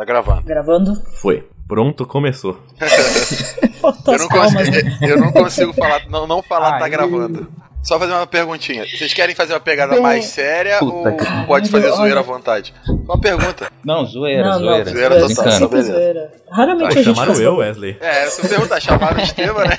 Tá gravando. Gravando? Foi. Pronto, começou. eu, não consigo, né? eu não consigo falar, não, não falar tá gravando. Só fazer uma perguntinha. Vocês querem fazer uma pegada Bem... mais séria Puta ou pode fazer zoeira à vontade? Uma pergunta. Não, zoeira, não, zoeira. Não, zoeira total, só beleza. Zoeira. Raramente ah, a gente chamaram eu, Wesley. É, se perguntar, chamaram o Estevam, né?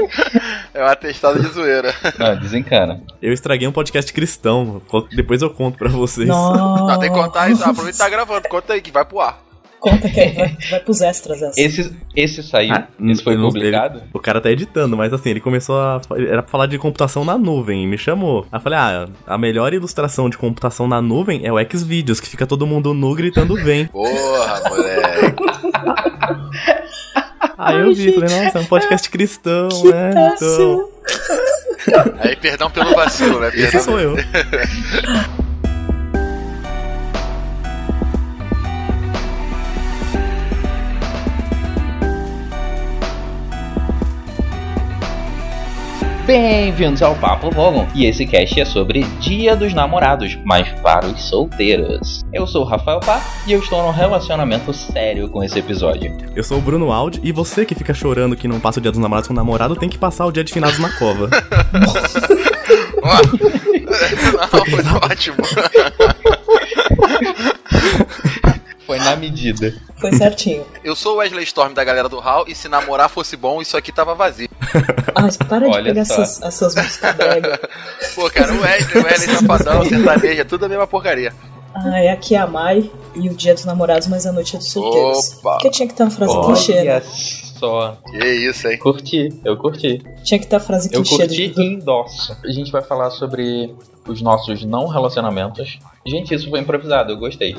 é um atestado de zoeira. Não, desencana. Eu estraguei um podcast cristão. Depois eu conto pra vocês. Não, não tem que contar isso. Aproveita e tá gravando. Conta aí que vai pro ar. Conta que vai, vai pros extras essa. Esse, esse saiu? Ah, esse foi publicado? Ele, o cara tá editando, mas assim, ele começou a. Era pra falar de computação na nuvem, me chamou. Aí eu falei, ah, a melhor ilustração de computação na nuvem é o Xvideos, que fica todo mundo nu gritando vem. Porra, moleque. Aí eu vi, gente, falei, nossa, é um podcast cristão, né? Então... Aí, perdão pelo vacilo, né? Perdão Esse sou eu. Bem-vindos ao Papo Vogon, e esse cast é sobre Dia dos Namorados, mas para os solteiros. Eu sou o Rafael Pá e eu estou num relacionamento sério com esse episódio. Eu sou o Bruno Aldi e você que fica chorando que não passa o Dia dos Namorados com o namorado tem que passar o dia de finados na cova. não, foi ótimo. Foi na medida. Foi certinho. Eu sou o Wesley Storm da galera do HAL e se namorar fosse bom, isso aqui tava vazio. Ah, mas para de pegar essas, essas músicas brega. Pô, cara, o Wesley, o Wesley Safadão, sertaneja, tudo a mesma porcaria. Ah, é aqui a Mai e o dia dos namorados, mas a noite é dos solteiros. Opa! Porque tinha que ter uma frase Olha clichê, né? Só. Que isso, hein? Curti, eu curti. Tinha que ter a frase clichê. Eu curti do... e endosso. A gente vai falar sobre os nossos não relacionamentos. Gente, isso foi improvisado, eu gostei.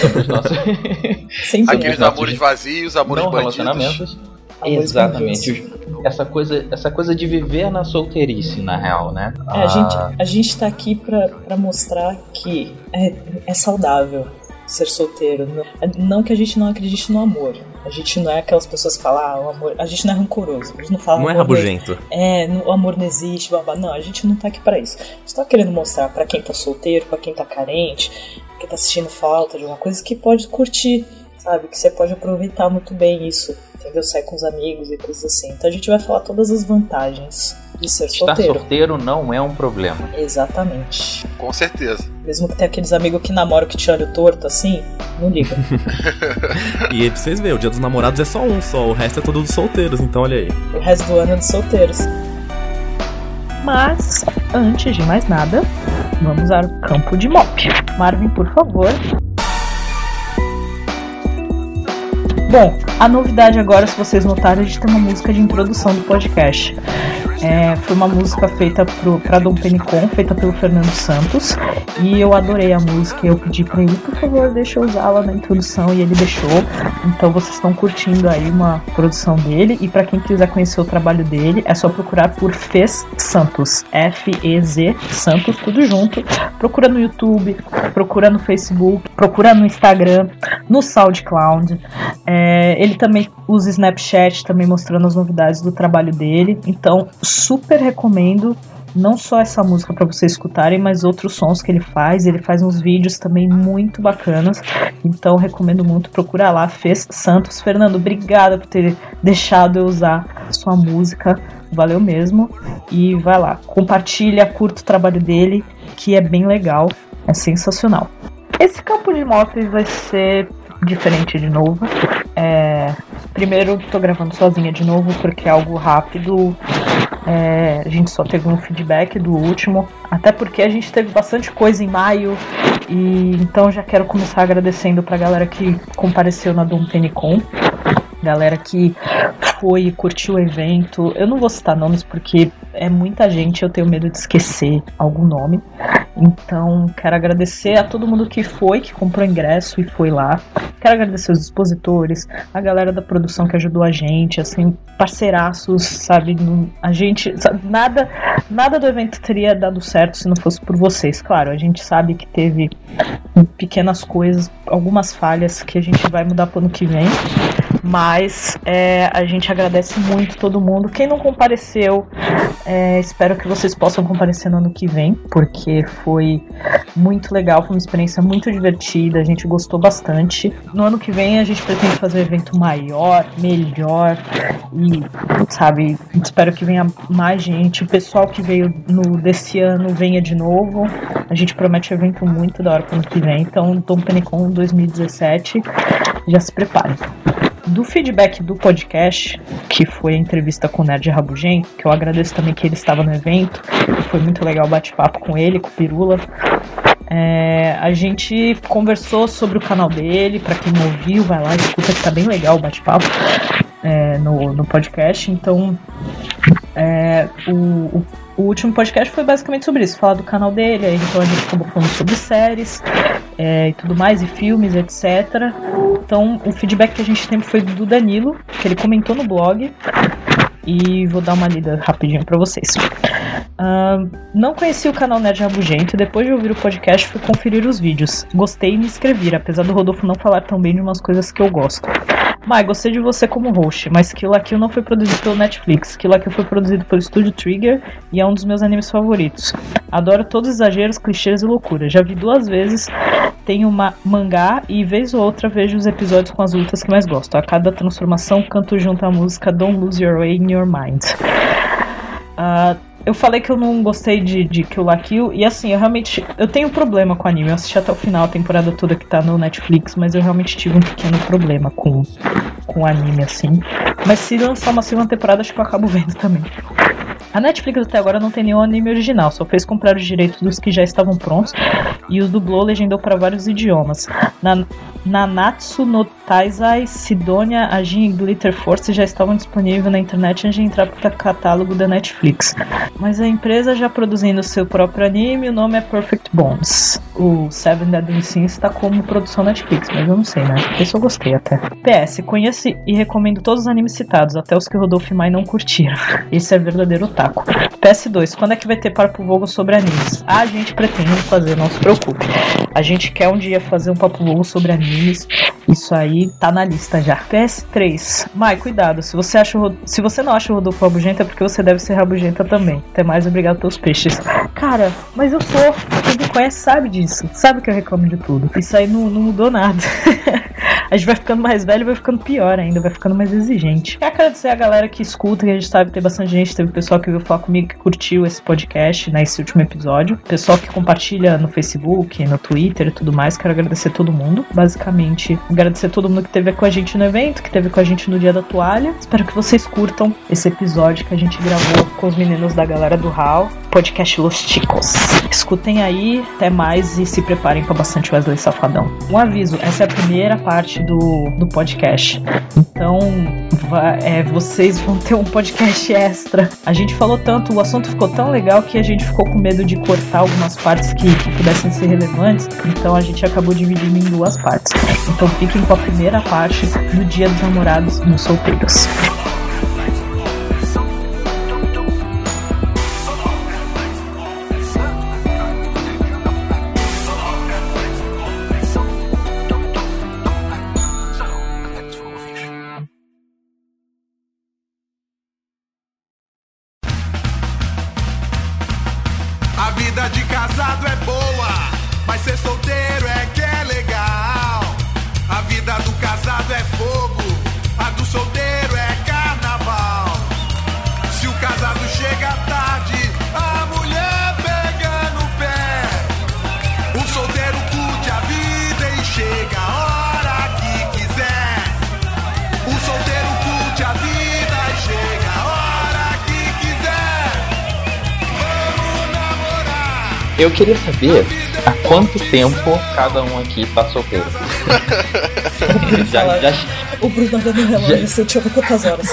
Sobre os nossos... Aqueles nossos amores vazios, amores não bandidos. relacionamentos. Exatamente. Essa coisa, essa coisa de viver na solteirice, na real, né? É, a, ah... gente, a gente tá aqui pra, pra mostrar que é, é saudável ser solteiro. Não, não, que a gente não acredite no amor. A gente não é aquelas pessoas que falam, ah, o amor. A gente não é rancoroso. A gente não fala. Não é rabugento. É, o amor não existe, babá. Não, a gente não tá aqui para isso. A gente tá querendo mostrar para quem tá solteiro, para quem tá carente, quem tá assistindo falta de uma coisa que pode curtir, sabe? Que você pode aproveitar muito bem isso, entendeu? Sair com os amigos e coisas assim. Então a gente vai falar todas as vantagens de ser Estar solteiro. solteiro não é um problema. Exatamente. Com certeza. Mesmo que tenha aqueles amigos que namoram que te olham torto assim, não liga. e aí pra vocês verem, o dia dos namorados é só um só, o resto é todo dos solteiros, então olha aí. O resto do ano é dos solteiros. Mas, antes de mais nada, vamos ao campo de mop. Marvin, por favor, Bom, a novidade agora, se vocês notarem, a gente tem uma música de introdução do podcast. É, foi uma música feita para Dom Penicon, feita pelo Fernando Santos. E eu adorei a música. Eu pedi para ele, por favor, deixa eu usá-la na introdução. E ele deixou. Então vocês estão curtindo aí uma produção dele. E para quem quiser conhecer o trabalho dele, é só procurar por Fez Santos. F-E-Z Santos, tudo junto. Procura no YouTube, procura no Facebook, procura no Instagram, no SoundCloud. É, ele também usa Snapchat, também mostrando as novidades do trabalho dele. Então, super recomendo não só essa música para vocês escutarem, mas outros sons que ele faz. Ele faz uns vídeos também muito bacanas. Então recomendo muito procurar lá. Fez Santos. Fernando, obrigada por ter deixado eu usar sua música. Valeu mesmo. E vai lá, compartilha, curta o trabalho dele, que é bem legal, é sensacional. Esse campo de motos vai ser diferente de novo. É, primeiro, tô gravando sozinha de novo porque é algo rápido é, a gente só teve um feedback do último, até porque a gente teve bastante coisa em maio, e então já quero começar agradecendo pra galera que compareceu na Dom Penicon, galera que foi e curtiu o evento. Eu não vou citar nomes porque é muita gente, eu tenho medo de esquecer algum nome. Então, quero agradecer a todo mundo que foi, que comprou ingresso e foi lá. Quero agradecer os expositores, a galera da produção que ajudou a gente, assim, parceiraços, sabe? A gente, sabe, nada, nada do evento teria dado certo se não fosse por vocês. Claro, a gente sabe que teve pequenas coisas, algumas falhas que a gente vai mudar pro ano que vem. Mas é, a gente agradece muito todo mundo. Quem não compareceu, é, espero que vocês possam comparecer no ano que vem, porque foi muito legal, foi uma experiência muito divertida, a gente gostou bastante. No ano que vem a gente pretende fazer um evento maior, melhor e, sabe, espero que venha mais gente. O pessoal que veio no desse ano venha de novo. A gente promete um evento muito da hora pro ano que vem. Então, Tom Penicon 2017, já se prepare. Do feedback do podcast, que foi a entrevista com o Nerd Rabugem, que eu agradeço também que ele estava no evento, foi muito legal o bate-papo com ele, com o Pirula. É, a gente conversou sobre o canal dele, para quem não ouviu, vai lá, escuta que tá bem legal o bate-papo é, no, no podcast. Então, é, o, o, o, último podcast foi basicamente sobre isso, falar do canal dele, aí, então a gente acabou falando sobre séries é, e tudo mais, e filmes, etc. Então, o feedback que a gente tem foi do Danilo, que ele comentou no blog, e vou dar uma lida rapidinho para vocês. Uh, não conheci o canal Nerd Rabugento e depois de ouvir o podcast fui conferir os vídeos. Gostei e me inscrevi, apesar do Rodolfo não falar tão bem de umas coisas que eu gosto. Mai, gostei de você como host, mas Kill la Kill não foi produzido pelo Netflix. Kill la Kill foi produzido pelo Studio Trigger e é um dos meus animes favoritos. Adoro todos os exageros, clichês e loucura. Já vi duas vezes, tenho uma mangá e vez ou outra vejo os episódios com as lutas que mais gosto. A cada transformação canto junto a música Don't Lose Your Way in Your Mind. Uh, eu falei que eu não gostei de, de Kill la Kill, e assim, eu realmente. Eu tenho problema com anime. Eu assisti até o final a temporada toda que tá no Netflix, mas eu realmente tive um pequeno problema com, com anime, assim. Mas se lançar uma segunda temporada, acho que eu acabo vendo também. A Netflix até agora não tem nenhum anime original, só fez comprar os direitos dos que já estavam prontos e os dublou legendou para vários idiomas. Na, Nanatsu no Taizai, Sidonia, Ajin e Glitter Force já estavam disponíveis na internet antes de entrar para o catálogo da Netflix. Mas a empresa já produzindo seu próprio anime, o nome é Perfect Bones. O Seven Deadly Sins está como produção Netflix, mas eu não sei, né? Eu gostei até. PS, conheço e recomendo todos os animes citados, até os que Rodolfo e Mai não curtiram. Esse é verdadeiro otaku. PS2, quando é que vai ter Papo Vogo sobre animes? A gente pretende fazer, não se preocupe. A gente quer um dia fazer um Papo Vogo sobre animes. Minister. Isso aí tá na lista já. PS3. Mai, cuidado. Se você, acha se você não acha o Rodolfo rabugento, é porque você deve ser rabugenta também. Até mais, obrigado pelos peixes. Cara, mas eu sou. Quem me conhece sabe disso. Sabe que eu reclamo de tudo. Isso aí não, não mudou nada. a gente vai ficando mais velho vai ficando pior ainda, vai ficando mais exigente. Quero agradecer a galera que escuta, que a gente sabe que tem bastante gente, teve pessoal que veio falar comigo que curtiu esse podcast, né, esse último episódio. Pessoal que compartilha no Facebook, no Twitter e tudo mais, quero agradecer todo mundo. Basicamente, agradecer todo mundo que teve com a gente no evento, que teve com a gente no dia da toalha. Espero que vocês curtam esse episódio que a gente gravou com os meninos da galera do HAL, podcast Los Chicos. Escutem aí, até mais e se preparem para bastante Wesley Safadão. Um aviso, essa é a primeira parte do, do podcast. Então, é, vocês vão ter um podcast extra. A gente falou tanto, o assunto ficou tão legal que a gente ficou com medo de cortar algumas partes que, que pudessem ser relevantes. Então a gente acabou dividindo em duas partes. Então fiquem com a primeira parte do Dia dos Namorados nos Solteiros. Eu queria saber há quanto tempo cada um aqui tá solteiro. já, já, o Bruno tá dando relógio, já... você deixa eu ver quantas horas.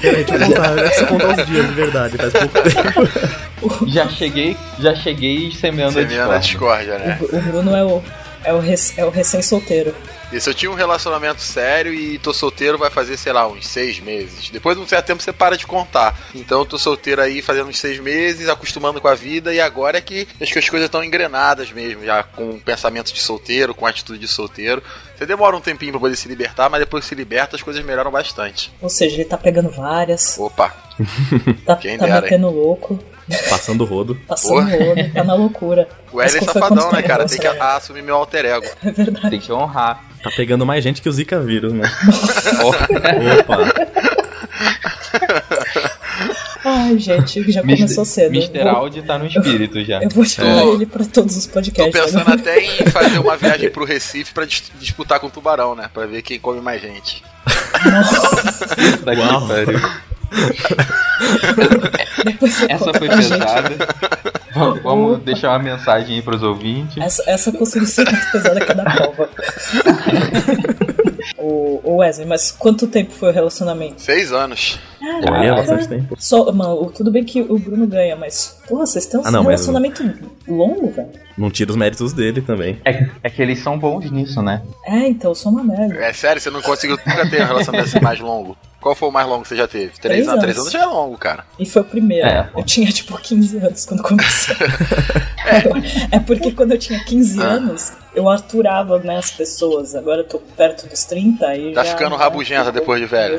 Peraí, deixa eu contar, deixa eu contar os dias de verdade, faz pouco tempo. Já cheguei, já cheguei semeando, semeando a discórdia. né? O, o Bruno é o, é o, rec, é o recém-solteiro. Se eu tinha um relacionamento sério e tô solteiro, vai fazer, sei lá, uns seis meses. Depois de um certo tempo você para de contar. Então eu tô solteiro aí fazendo uns seis meses, acostumando com a vida, e agora é que acho que as coisas estão engrenadas mesmo, já com pensamento de solteiro, com atitude de solteiro. Você demora um tempinho pra poder se libertar, mas depois que se liberta, as coisas melhoram bastante. Ou seja, ele tá pegando várias. Opa! tá, Quem tá dera, metendo louco. Passando rodo. Passando rodo, tá na loucura. O L é safadão, né, cara? Tem que assumir meu alter ego. É verdade. Tem que honrar. Tá pegando mais gente que o Zika vírus, né? Opa! Ai, gente, já Mister, começou cedo. Mr. Audi tá no espírito já. Eu vou chamar é. ele pra todos os podcasts. Tô pensando até em fazer uma viagem pro Recife pra dis disputar com o Tubarão, né? Pra ver quem come mais gente. Nossa. Uau. Essa foi pesada. Vamos, vamos deixar uma mensagem aí pros ouvintes. Essa, essa conseguiu ser mais pesada que a da prova. o, Wesley, mas quanto tempo foi o relacionamento? Seis anos. Bastante tempo. Só, mano, tudo bem que o Bruno ganha, mas, porra, vocês têm um ah, não, relacionamento mas... longo, velho. Não tira os méritos dele também. É, é, que eles são bons nisso, né? É, então, eu sou uma merda. É sério, você não conseguiu nunca ter um relacionamento assim mais longo? Qual foi o mais longo que você já teve? Três, Três anos. Três anos já é longo, cara. E foi o primeiro. É. Eu tinha, tipo, 15 anos quando comecei. é. é. porque quando eu tinha 15 ah. anos, eu arturava né, as pessoas. Agora eu tô perto dos 30 e Tá já, ficando rabugenta depois de velho.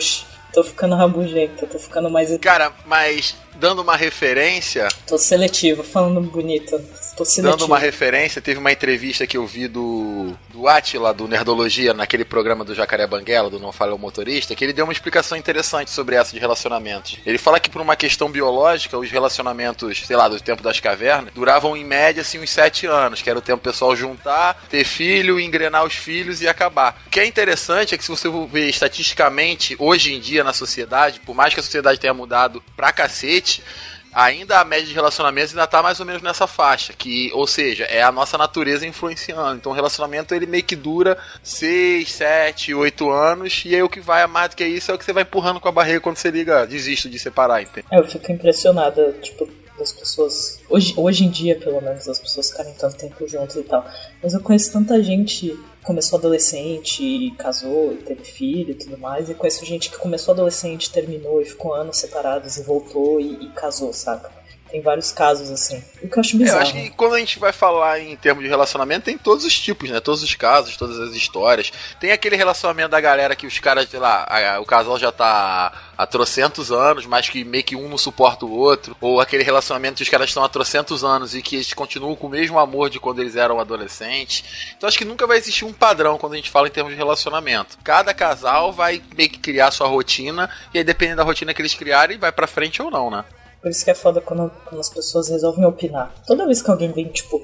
Tô ficando rabugenta, tô ficando mais... Cara, mas dando uma referência. Tô seletivo, falando bonito. Tô seletivo. Dando uma referência, teve uma entrevista que eu vi do, do Atila, do Nerdologia, naquele programa do Jacaré Banguela, do Não Fala o Motorista, que ele deu uma explicação interessante sobre essa de relacionamentos. Ele fala que por uma questão biológica, os relacionamentos, sei lá, do tempo das cavernas, duravam em média assim uns sete anos, que era o tempo pessoal juntar, ter filho, engrenar os filhos e acabar. O que é interessante é que se você ver estatisticamente, hoje em dia na sociedade, por mais que a sociedade tenha mudado pra cacete, ainda a média de relacionamentos ainda tá mais ou menos nessa faixa, que, ou seja, é a nossa natureza influenciando. Então o relacionamento ele meio que dura 6, 7, 8 anos, e aí o que vai a mais do que isso é o que você vai empurrando com a barriga quando você liga, desisto de separar, entende? É, eu fico impressionada, tipo, das pessoas. Hoje, hoje em dia, pelo menos, as pessoas ficarem tanto tempo juntos e tal. Mas eu conheço tanta gente começou adolescente e casou e teve filho e tudo mais. E conheço gente que começou adolescente, terminou e ficou anos separados e voltou e, e casou, saca? Tem vários casos assim. O que eu acho bizarro. É, eu acho que quando a gente vai falar em termos de relacionamento, tem todos os tipos, né? Todos os casos, todas as histórias. Tem aquele relacionamento da galera que os caras, sei lá, a, o casal já tá há trocentos anos, mas que meio que um não suporta o outro. Ou aquele relacionamento que os caras estão há trocentos anos e que eles continuam com o mesmo amor de quando eles eram adolescentes. Então acho que nunca vai existir um padrão quando a gente fala em termos de relacionamento. Cada casal vai meio que criar sua rotina e aí dependendo da rotina que eles criarem, vai pra frente ou não, né? Por isso que é foda quando, quando as pessoas resolvem opinar. Toda vez que alguém vem, tipo,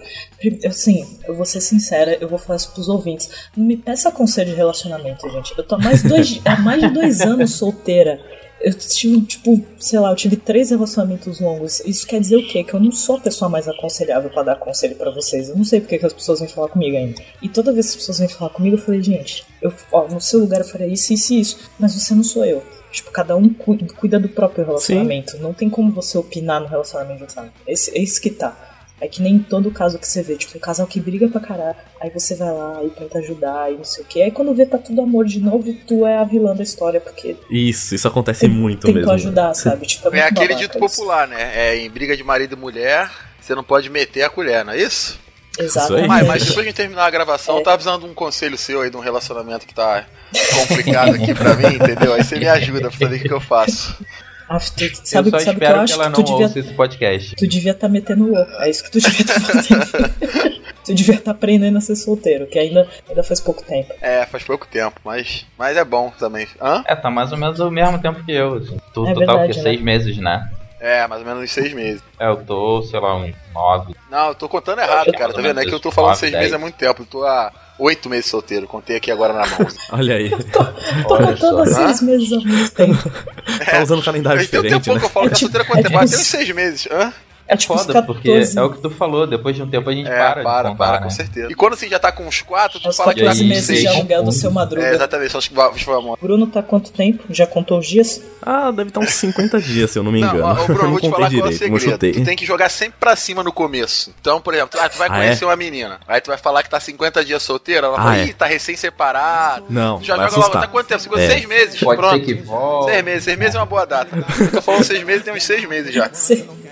assim, eu vou ser sincera, eu vou falar isso pros ouvintes. Não me peça conselho de relacionamento, gente. Eu tô há mais, dois, há mais de dois anos solteira. Eu tive, tipo, sei lá, eu tive três relacionamentos longos. Isso quer dizer o quê? Que eu não sou a pessoa mais aconselhável para dar conselho para vocês. Eu não sei porque que as pessoas vêm falar comigo ainda. E toda vez que as pessoas vêm falar comigo, eu falei, gente, eu, ó, no seu lugar eu faria isso, isso e isso. Mas você não sou eu. Tipo, cada um cuida do próprio relacionamento. Sim. Não tem como você opinar no relacionamento, sabe? Esse, é isso que tá. É que nem todo caso que você vê, tipo, um casal que briga pra caralho, aí você vai lá e tenta ajudar e não sei o que. Aí quando vê tá tudo amor de novo, tu é a vilã da história, porque. Isso, isso acontece muito mesmo. Tentou ajudar, sabe? Tipo, é, é aquele dito popular, né? É em briga de marido e mulher, você não pode meter a colher, não é isso? Exatamente. Mas, mas depois de terminar a gravação, é. eu tava precisando de um conselho seu aí, de um relacionamento que tá complicado aqui pra mim, entendeu? Aí você me ajuda pra saber o que, que eu faço. Ah, tu, sabe, eu só sabe espero que, eu acho que ela não tu devia, esse podcast. Tu devia estar tá metendo louco. É isso que tu devia estar tá fazendo. tu devia estar tá aprendendo a ser solteiro, que ainda, ainda faz pouco tempo. É, faz pouco tempo, mas, mas é bom também. Hã? É, tá mais ou menos o mesmo tempo que eu. Assim. Tu, é tu verdade, tá o quê? Né? Seis meses, né? É, mais ou menos uns seis meses. É, eu tô, sei lá, uns nove. Não, eu tô contando errado, cara, tá vendo? É que eu tô falando nove, seis dez. meses há muito tempo. Eu tô há oito meses solteiro, contei aqui agora na mão. Olha aí. Eu tô, tô contando seis meses há muito tempo. É, tá usando calendário diferente, Tem um tempo né? que eu falo é, que a solteira quanto é tempo? Tem uns seis meses. Hã? É, é tipo foda, porque é o que tu falou, depois de um tempo a gente é, para, para, contar, para, né? com certeza. E quando você já tá com uns quatro, tu Os fala que tá com meses de aluguel do seu Madruga. É, exatamente, só que vamos. Bruno tá quanto tempo? Já contou os dias? Ah, deve estar tá uns 50 dias, se eu não me engano. Não, o Bruno, eu não vou te falar direito, qual é o segredo. Tu tem que jogar sempre pra cima no começo. Então, por exemplo, ah, tu vai ah, conhecer é? uma menina. Aí tu vai falar que tá 50 dias solteira, ela ah, fala, é? ih, tá recém-separado. Não, tu já vai joga logo, assustar. tá quanto tempo? É. seis meses, Pode pronto. ser que. Seis meses, seis meses é uma boa data. Eu tô falando seis meses, tem uns seis meses já.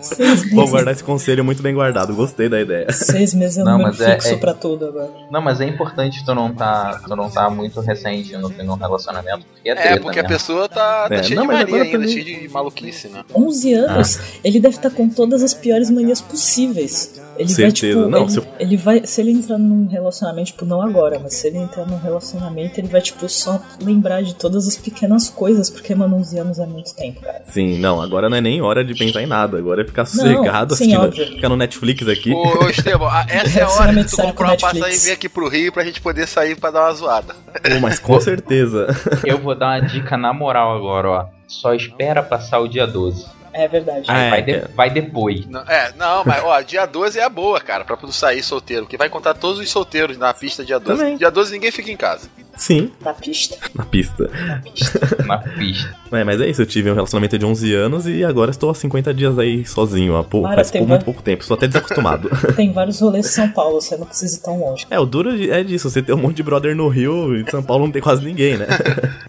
Seis meses. Vou guardar esse conselho muito bem guardado, gostei da ideia. Seis meses é um Não, número mas é- fixo é- pra tudo agora. Não, mas é importante tu não tá, tu não tá muito recente no, no relacionamento, porque é É, treta porque a mesmo. pessoa tá, tá É, cheia não, de mas mania agora ainda, também- cheia de maluquice, né? 11 anos, ele deve estar com todas as piores manias possíveis. Ele vai, Certeza. tipo, Não, ele, se eu- ele vai, se ele entrar num relacionamento, tipo, não agora, mas se ele entrar num relacionamento, ele vai, tipo, só lembrar de todas as pequenas coisas, porque, mano, 11 anos é muito tempo, cara. Sim, não, agora não é nem hora de pensar em nada, agora é ficar sossegado, assistindo, ficar no Netflix aqui. Ô, ô Estevão, essa é a hora de Relacionamento tu comprar com uma passagem e vir aqui pro Rio pra gente poder sair pra dar uma zoada. Pô, mas com certeza. Eu vou dar uma dica na moral agora, ó. Só espera passar o dia 12. É verdade. Ah, é. vai, de- vai depois. Não, é, não, mas ó, dia 12 é a boa, cara, pra tu sair solteiro, porque vai contar todos os solteiros na pista dia 12. Também. Dia 12 ninguém fica em casa. Sim, Na pista. na pista. Na pista. Na pista. É, mas é isso, eu tive um relacionamento de 11 anos e agora estou há 50 dias aí sozinho, há pou- Para, faz tem muito pouco tempo, estou até desacostumado. Tem vários rolês em São Paulo, você não precisa ir tão longe. é, o duro é disso, você tem um monte de brother no Rio e em São Paulo não tem quase ninguém, né?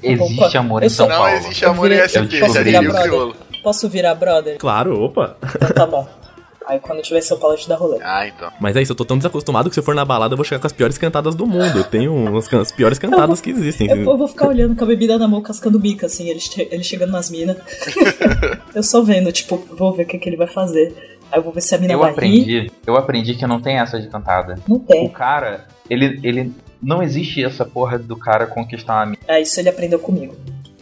Existe amor em São sou- não Paulo. existe amor em SP, virar o crioulo. Posso virar brother? Claro, opa. Então tá bom. Aí quando eu tiver São Paulo, eu te dá rolê. Ah, então. Mas é isso, eu tô tão desacostumado que se eu for na balada eu vou chegar com as piores cantadas do mundo. Eu tenho umas can- as piores cantadas que existem. Eu, eu vou ficar olhando com a bebida na mão, cascando bica, assim, ele, che- ele chegando nas minas. eu só vendo, tipo, vou ver o que, que ele vai fazer. Aí eu vou ver se a mina Eu vai rir. aprendi, eu aprendi que não tem essa de cantada. Não O tem. cara, ele, ele não existe essa porra do cara conquistar uma mina. É, isso ele aprendeu comigo.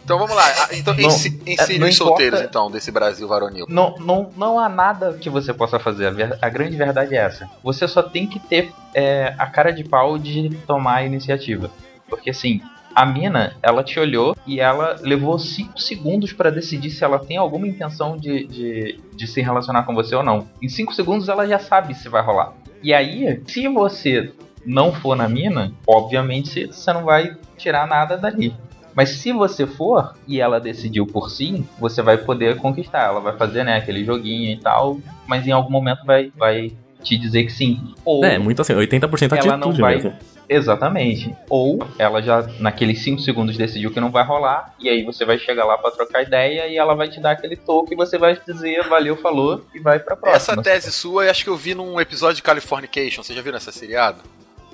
Então vamos lá. Ah, Então Não, é, ensine os solteiros, então, desse Brasil varonil. Não, não, não há nada que você possa fazer. A, ver- a grande verdade é essa. Você só tem que ter é, a cara de pau de tomar a iniciativa. Porque assim, a mina, ela te olhou e ela levou 5 segundos pra decidir se ela tem alguma intenção de, de, de se relacionar com você ou não. Em 5 segundos ela já sabe se vai rolar. E aí, se você não for na mina, obviamente você não vai tirar nada dali. Mas se você for e ela decidiu por si, você vai poder conquistar. Ela vai fazer, né, aquele joguinho e tal, mas em algum momento vai, vai te dizer que sim. Ou É, muito assim, 80% ela atitude não vai. mesmo. Exatamente. Ou ela já, naqueles 5 segundos, decidiu que não vai rolar, e aí você vai chegar lá pra trocar ideia e ela vai te dar aquele toque e você vai dizer valeu, falou e vai pra próxima. Essa tese sua, eu acho que eu vi num episódio de Californication. Você já viu nessa seriado?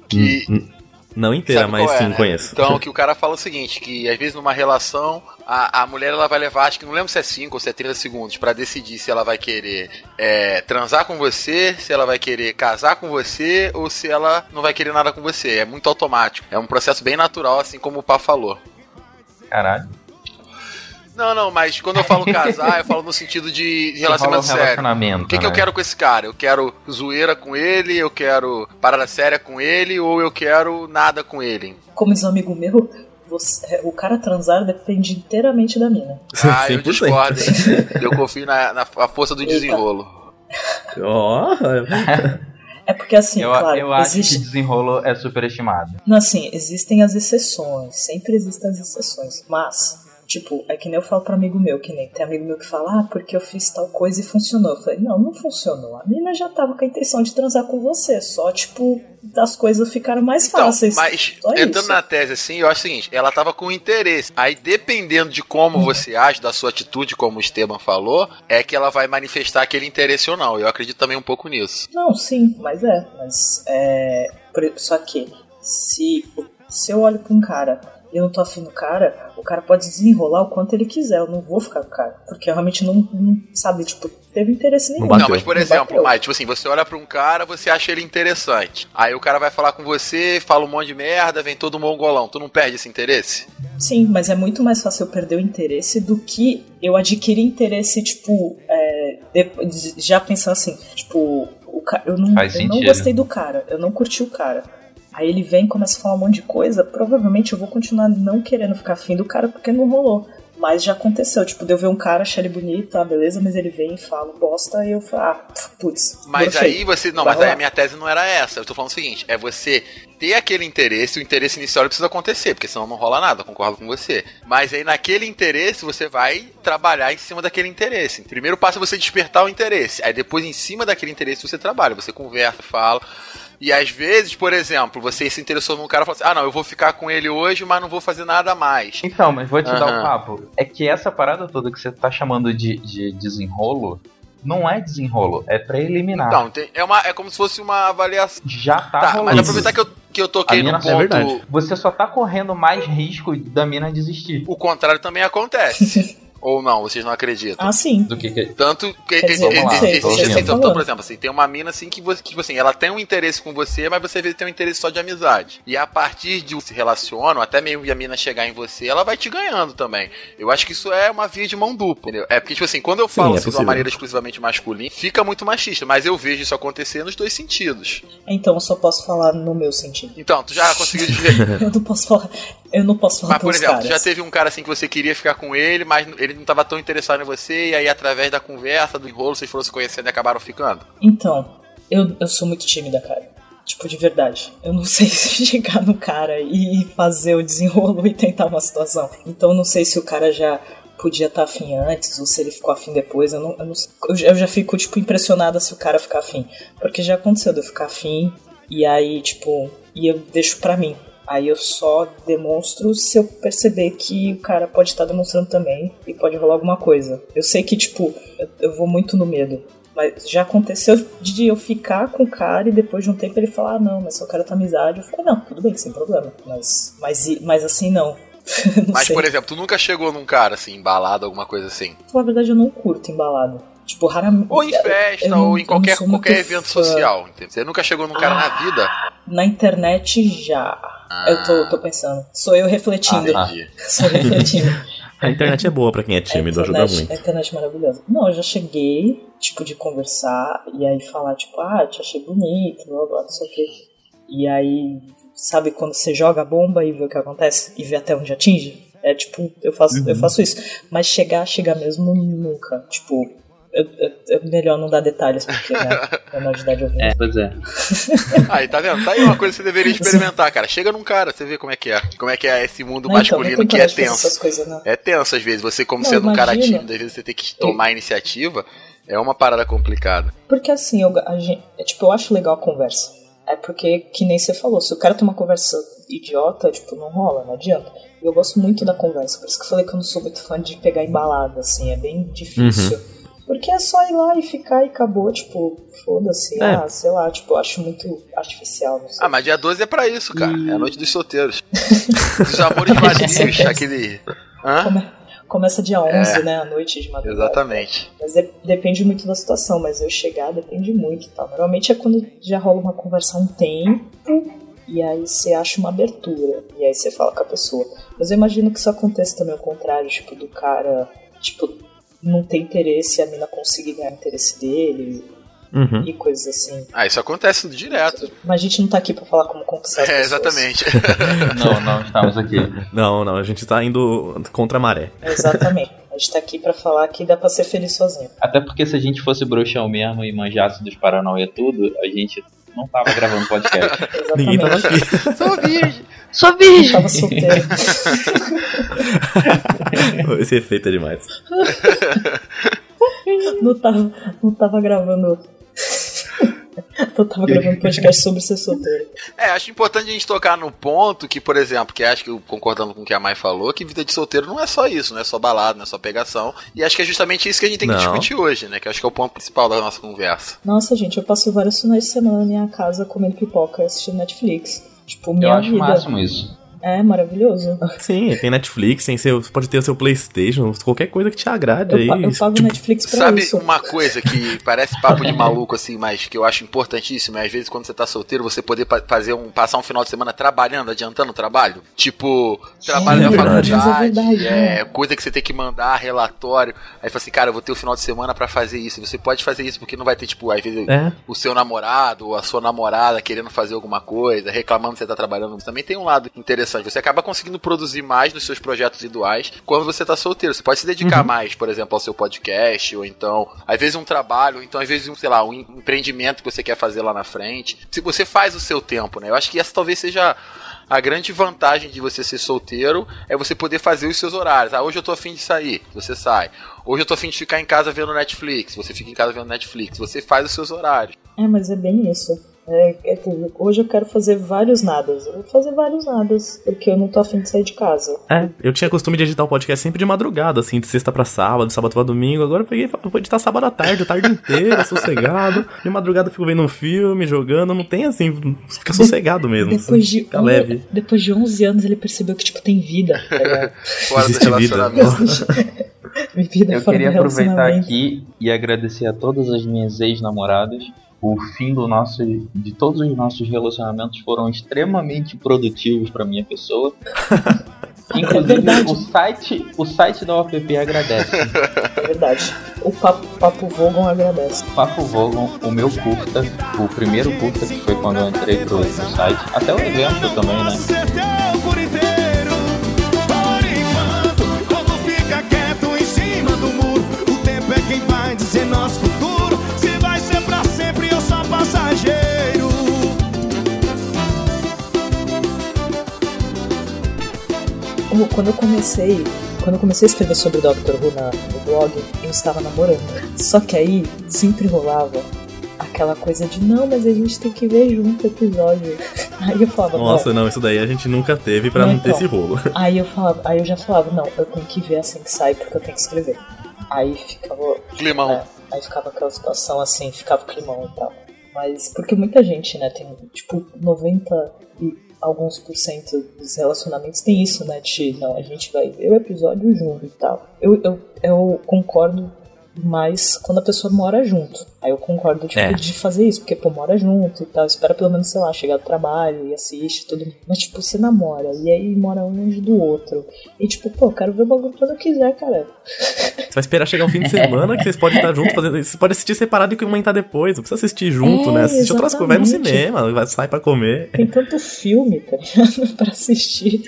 Que. Hum, hum. Não inteira, Sabe mas é, sim, né? conheço. Então, que o cara fala o seguinte, que às vezes numa relação, a, a mulher ela vai levar, acho que não lembro se é 5 ou se é 30 segundos, pra decidir se ela vai querer é, transar com você, se ela vai querer casar com você, ou se ela não vai querer nada com você. É muito automático. É um processo bem natural, assim como o Pá falou. Caralho. Não, não, mas quando eu falo casar, eu falo no sentido de um relacionamento sério. relacionamento. O que, que eu né? quero com esse cara? Eu quero zoeira com ele, eu quero parada séria com ele, ou eu quero nada com ele? Como diz um amigo meu, você- o cara transar depende inteiramente da mina. Ah, eu 100%. discordo, hein? Eu confio na, na a força do Eita. desenrolo. Ó, É porque assim, Eu, claro, eu acho existe. que desenrolo é superestimado. Não, assim, existem as exceções, sempre existem as exceções, mas, tipo, é que nem eu falo pra amigo meu, que nem tem amigo meu que fala, ah, porque eu fiz tal coisa e funcionou. Eu falei, não, não funcionou. A mina já tava com a intenção de transar com você, só, tipo, as coisas ficaram mais Então, fáceis. mas Só entrando isso. na tese assim, eu acho o seguinte, ela tava com interesse. Aí dependendo de como Uhum. você age, da sua atitude, como o Esteban falou, é que ela vai manifestar aquele interesse ou não. Eu acredito também um pouco nisso. Não, sim, mas é, mas é. Só que se, se eu olho pra um cara eu não tô afim do cara, o cara pode desenrolar o quanto ele quiser, eu não vou ficar com o cara. Porque eu realmente não, não sabe, tipo, teve interesse nenhum. Não, mas por Não exemplo. Mike, tipo assim, você olha pra um cara, você acha ele interessante. Aí o cara vai falar com você, fala um monte de merda, vem todo mongolão. Tu não perde esse interesse? Sim, mas é muito mais fácil eu perder o interesse do que eu adquirir interesse, tipo, é, já pensar assim, tipo, eu, não, eu não gostei do cara, eu não curti o cara. Aí ele vem e começa a falar um monte de coisa, provavelmente eu vou continuar não querendo ficar afim do cara porque não rolou. Mas já aconteceu, tipo, de eu ver um cara, achar ele bonito, tá, beleza, mas ele vem e fala bosta, e eu falo, ah, putz. Mas brochei. aí você. Não, Vai mas rolar. aí a minha tese não era essa. Eu tô falando o seguinte: é você ter aquele interesse, o interesse inicial precisa acontecer, porque senão não rola nada, concordo com você. Mas aí naquele interesse você vai trabalhar em cima daquele interesse. Primeiro passo é você despertar o interesse. Aí depois, em cima daquele interesse, você trabalha, você conversa, fala. E às vezes, por exemplo, você se interessou num cara e falou assim: ah, não, eu vou ficar com ele hoje, mas não vou fazer nada mais. Então, mas vou te uhum. dar um papo. É que essa parada toda que você tá chamando de, de desenrolo não é desenrolo, é preliminar. Então, tem, é, uma, é como se fosse uma avaliação. Já tá, tá rolando. Mas aproveitar que eu, que eu toquei no ponto. É você só tá correndo mais risco da mina desistir. O contrário também acontece. Ou não, vocês não acreditam? Ah, sim. Do que, que... Tanto que dizer, existe, então, por exemplo, assim, tem uma mina assim que você, que, tipo assim, ela tem um interesse com você, mas você vê tem um interesse só de amizade. E a partir de se relacionam, até mesmo a mina chegar em você, ela vai te ganhando também. Eu acho que isso é uma via de mão dupla, entendeu? É porque, tipo assim, quando eu falo sim, é assim, de uma maneira exclusivamente masculina, fica muito machista, mas eu vejo isso acontecer nos dois sentidos. Então, eu só posso falar no meu sentido. Então, tu já conseguiu dizer. eu não posso falar. Eu não posso falar Mas, por exemplo, já teve um cara assim que você queria ficar com ele, mas ele não estava tão interessado em você, e aí através da conversa, do enrolo, vocês foram se conhecendo e acabaram ficando? Então, eu, eu sou muito tímida, cara. Tipo, de verdade. Eu não sei se chegar no cara e fazer o desenrolo e tentar uma situação. Então, eu não sei se o cara já podia estar tá afim antes ou se ele ficou afim depois. Eu, não, eu, não, eu já fico, tipo, impressionada se o cara ficar afim. Porque já aconteceu de eu ficar afim e aí, tipo, e eu deixo pra mim. Aí eu só demonstro se eu perceber que o cara pode estar demonstrando também e pode rolar alguma coisa. Eu sei que, tipo, eu, eu vou muito no medo. Mas já aconteceu de eu ficar com o cara e depois de um tempo ele falar, ah, não, mas se o cara tá amizade, eu falei, não, tudo bem, sem problema. Mas, mas, mas assim não. mas, sei. por exemplo, tu nunca chegou num cara assim, embalado, alguma coisa assim? Na verdade, eu não curto embalado. Tipo, raramente. Ou em festa, eu, ou em qualquer, qualquer evento fã. social. Entendeu? Você nunca chegou num cara ah, na vida? Na internet já. Ah. Eu tô, tô pensando. Sou eu refletindo. Ah, Sou eu refletindo. A internet é boa para quem é tímido, internet, ajuda muito. A internet é maravilhosa. Não, eu já cheguei, tipo, de conversar e aí falar, tipo, ah, te achei bonito, blá blá, não sei o quê. E aí, sabe quando você joga a bomba e vê o que acontece? E vê até onde atinge? É tipo, eu faço, uhum. eu faço isso. Mas chegar, chegar mesmo nunca. Tipo, é melhor não dar detalhes, porque, né? Menor de idade ouvindo. É, pois é. aí, tá vendo? Tá aí uma coisa que você deveria experimentar, cara. Chega num cara, você vê como é que é. Como é que é esse mundo não, masculino então, que é tenso. Coisas, é tenso às vezes. Você, como não, sendo um cara tímido, às vezes você tem que tomar iniciativa. É uma parada complicada. Porque assim, eu, a gente, é, tipo, eu acho legal a conversa. É porque, que nem você falou, se o cara tem uma conversa idiota, tipo, não rola, não adianta. Eu gosto muito da conversa, por isso que eu falei que eu não sou muito fã de pegar embalada, assim, é bem difícil. Uhum. Porque é só ir lá e ficar e acabou, tipo, foda-se. É. Ah, sei lá, tipo, acho muito artificial. Ah, mas dia 12 é pra isso, cara. E... É a noite dos solteiros. dos amores vazios, aquele. Hã? Come... Começa dia 11, é. né, à noite de madrugada. Exatamente. Mas de... depende muito da situação, mas eu chegar depende muito, tá? Normalmente é quando já rola uma conversa um tempo, e aí você acha uma abertura, e aí você fala com a pessoa. Mas eu imagino que isso aconteça também ao contrário, tipo, do cara, tipo, não ter interesse, a mina conseguir ganhar interesse dele. Uhum. E coisas assim. Ah, isso acontece direto. Mas a gente não tá aqui pra falar como conquistar É, exatamente. não, não estamos aqui. Não, não, a gente tá indo contra a maré. Exatamente. A gente tá aqui pra falar que dá pra ser feliz sozinho. Até porque se a gente fosse bruxão mesmo e manjasse dos Paranauê tudo, a gente não tava gravando podcast. Ninguém tava aqui. Sou virgem. Sou virgem. Tava solteiro. Esse efeito é demais. Não tava, não tava gravando. Eu tava gravando podcast sobre ser solteiro. É, acho importante a gente tocar no ponto que, por exemplo, que acho que concordando com o que a Mai falou, que vida de solteiro não é só isso, não é só balada, não é só pegação. E acho que é justamente isso que a gente tem que não. discutir hoje, né? Que acho que é o ponto principal da nossa conversa. Nossa, gente, eu passo vários finais de semana na minha casa comendo pipoca e assistindo Netflix. Tipo, minha eu acho vida. máximo isso. É maravilhoso. Sim, tem Netflix, tem seu, pode ter o seu PlayStation, qualquer coisa que te agrade eu, aí. Eu pago tipo, Netflix pra sabe isso. Sabe uma coisa que parece papo de maluco assim, mas que eu acho importantíssimo, é às vezes quando você tá solteiro, você poder fazer um passar um final de semana trabalhando, adiantando o trabalho, tipo, trabalho é, na faculdade, é, verdade, é, é, coisa que você tem que mandar relatório. Aí fala assim, cara, eu vou ter o final de semana para fazer isso. Você pode fazer isso porque não vai ter tipo, às vezes é. o seu namorado ou a sua namorada querendo fazer alguma coisa, reclamando que você tá trabalhando. Também tem um lado interessante interessante. Você acaba conseguindo produzir mais nos seus projetos individuais quando você tá solteiro. Você pode se dedicar uhum. mais, por exemplo, ao seu podcast, ou então, às vezes, um trabalho, ou então, às vezes, um, sei lá, um empreendimento que você quer fazer lá na frente. Se você faz o seu tempo, né? Eu acho que essa talvez seja a grande vantagem de você ser solteiro é você poder fazer os seus horários. Ah, hoje eu tô afim de sair, você sai. Hoje eu tô afim de ficar em casa vendo Netflix, você fica em casa vendo Netflix. Você faz os seus horários. É, mas é bem isso. É, é, hoje eu quero fazer vários nadas. Eu vou fazer vários nadas, porque eu não tô afim de sair de casa. É, eu tinha costume de editar o podcast sempre de madrugada, assim, de sexta para sábado, sábado pra domingo. Agora eu peguei vou editar sábado à tarde, a tarde inteira, sossegado. De madrugada eu fico vendo um filme, jogando. Não tem assim, fica sossegado mesmo. Depois assim, de, fica leve. Depois de 11 anos ele percebeu que, tipo, tem vida. Tá Fora Existe do vida. vida eu queria aproveitar aqui e agradecer a todas as minhas ex-namoradas o fim do nosso, de todos os nossos relacionamentos foram extremamente produtivos para minha pessoa. Inclusive é o site, o site da OPP agradece. É verdade. O Papo, Papo Vogon agradece. Papo Vogon, o meu curta, o primeiro curta que foi quando eu entrei pro, pro site, até o evento também, né? Quando eu comecei, quando eu comecei a escrever sobre Doctor Who na, no blog, eu estava namorando. Só que aí sempre rolava aquela coisa de não, mas a gente tem que ver junto o episódio. Aí eu falava, Nossa, não, isso daí a gente nunca teve para não, não ter então, esse rolo. Aí eu falava, aí eu já falava, não, eu tenho que ver assim que sai porque eu tenho que escrever. Aí ficava. Climão. É, aí ficava aquela situação assim, ficava climão e tal. Mas porque muita gente, né, tem tipo 90 e alguns por cento dos relacionamentos tem isso, né, de não, a gente vai ver o episódio junto e tal. Eu, eu, eu concordo mais quando a pessoa mora junto. Aí eu concordo tipo, é. de fazer isso, porque pô, mora junto e tal, espera pelo menos, sei lá, chegar do trabalho e assiste tudo. Mas tipo, você namora e aí mora um longe do outro. E tipo, pô, quero ver o bagulho quando eu quiser, cara. Você vai esperar chegar um fim de semana que vocês podem estar juntos, fazendo, você pode assistir separado e comentar depois. Não precisa assistir junto, né? é, né? Assistir outras coisas, vai no cinema, vai sair pra comer. Tem tanto filme, tá ligado? pra assistir.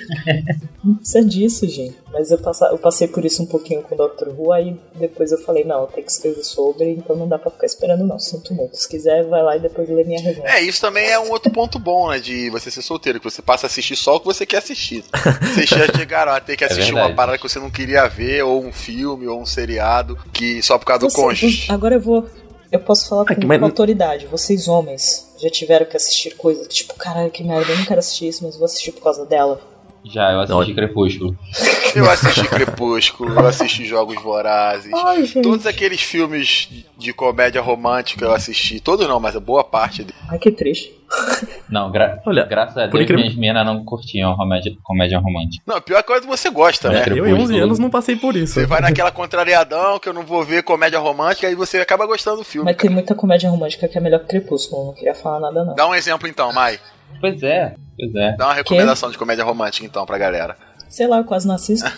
Não precisa disso, gente. Mas eu, passa, eu passei por isso um pouquinho com o Dr. Who, aí depois eu falei, não, tem que escrever sobre, então não dá pra ficar esperando esperando, não. Sinto muito. Se quiser, vai lá e depois lê minha resenha. É, isso também é um outro ponto bom, né? De você ser solteiro, que você passa a assistir só o que você quer assistir. Você já chegaram a ter que é assistir é uma parada que você não queria ver, ou um filme, ou um seriado, que só por causa você, do cônjuge. Agora eu vou. Eu posso falar com, mas... com autoridade. Vocês, homens, já tiveram que assistir coisas tipo, caralho, que merda, eu não quero assistir isso, mas vou assistir por causa dela. Já, eu assisti Crepúsculo. Eu assisti Crepúsculo, eu assisti Jogos Vorazes. Ai, Todos aqueles filmes de comédia romântica eu assisti. Todos não, mas a boa parte deles. Ai, que triste. Não, gra Olha, graças a Deus incrível... minhas meninas não curtiam comédia, comédia romântica. Não, a pior coisa é que você gosta, né? Eu em 11 anos não passei por isso. Você vai naquela contrariadão que eu não vou ver comédia romântica e você acaba gostando do filme. Mas cara. tem muita comédia romântica que é melhor que Crepúsculo, não queria falar nada não. Dá um exemplo então, Mai. Pois é, pois é. Dá uma recomendação que? de comédia romântica então pra galera. Sei lá, eu quase não assisto.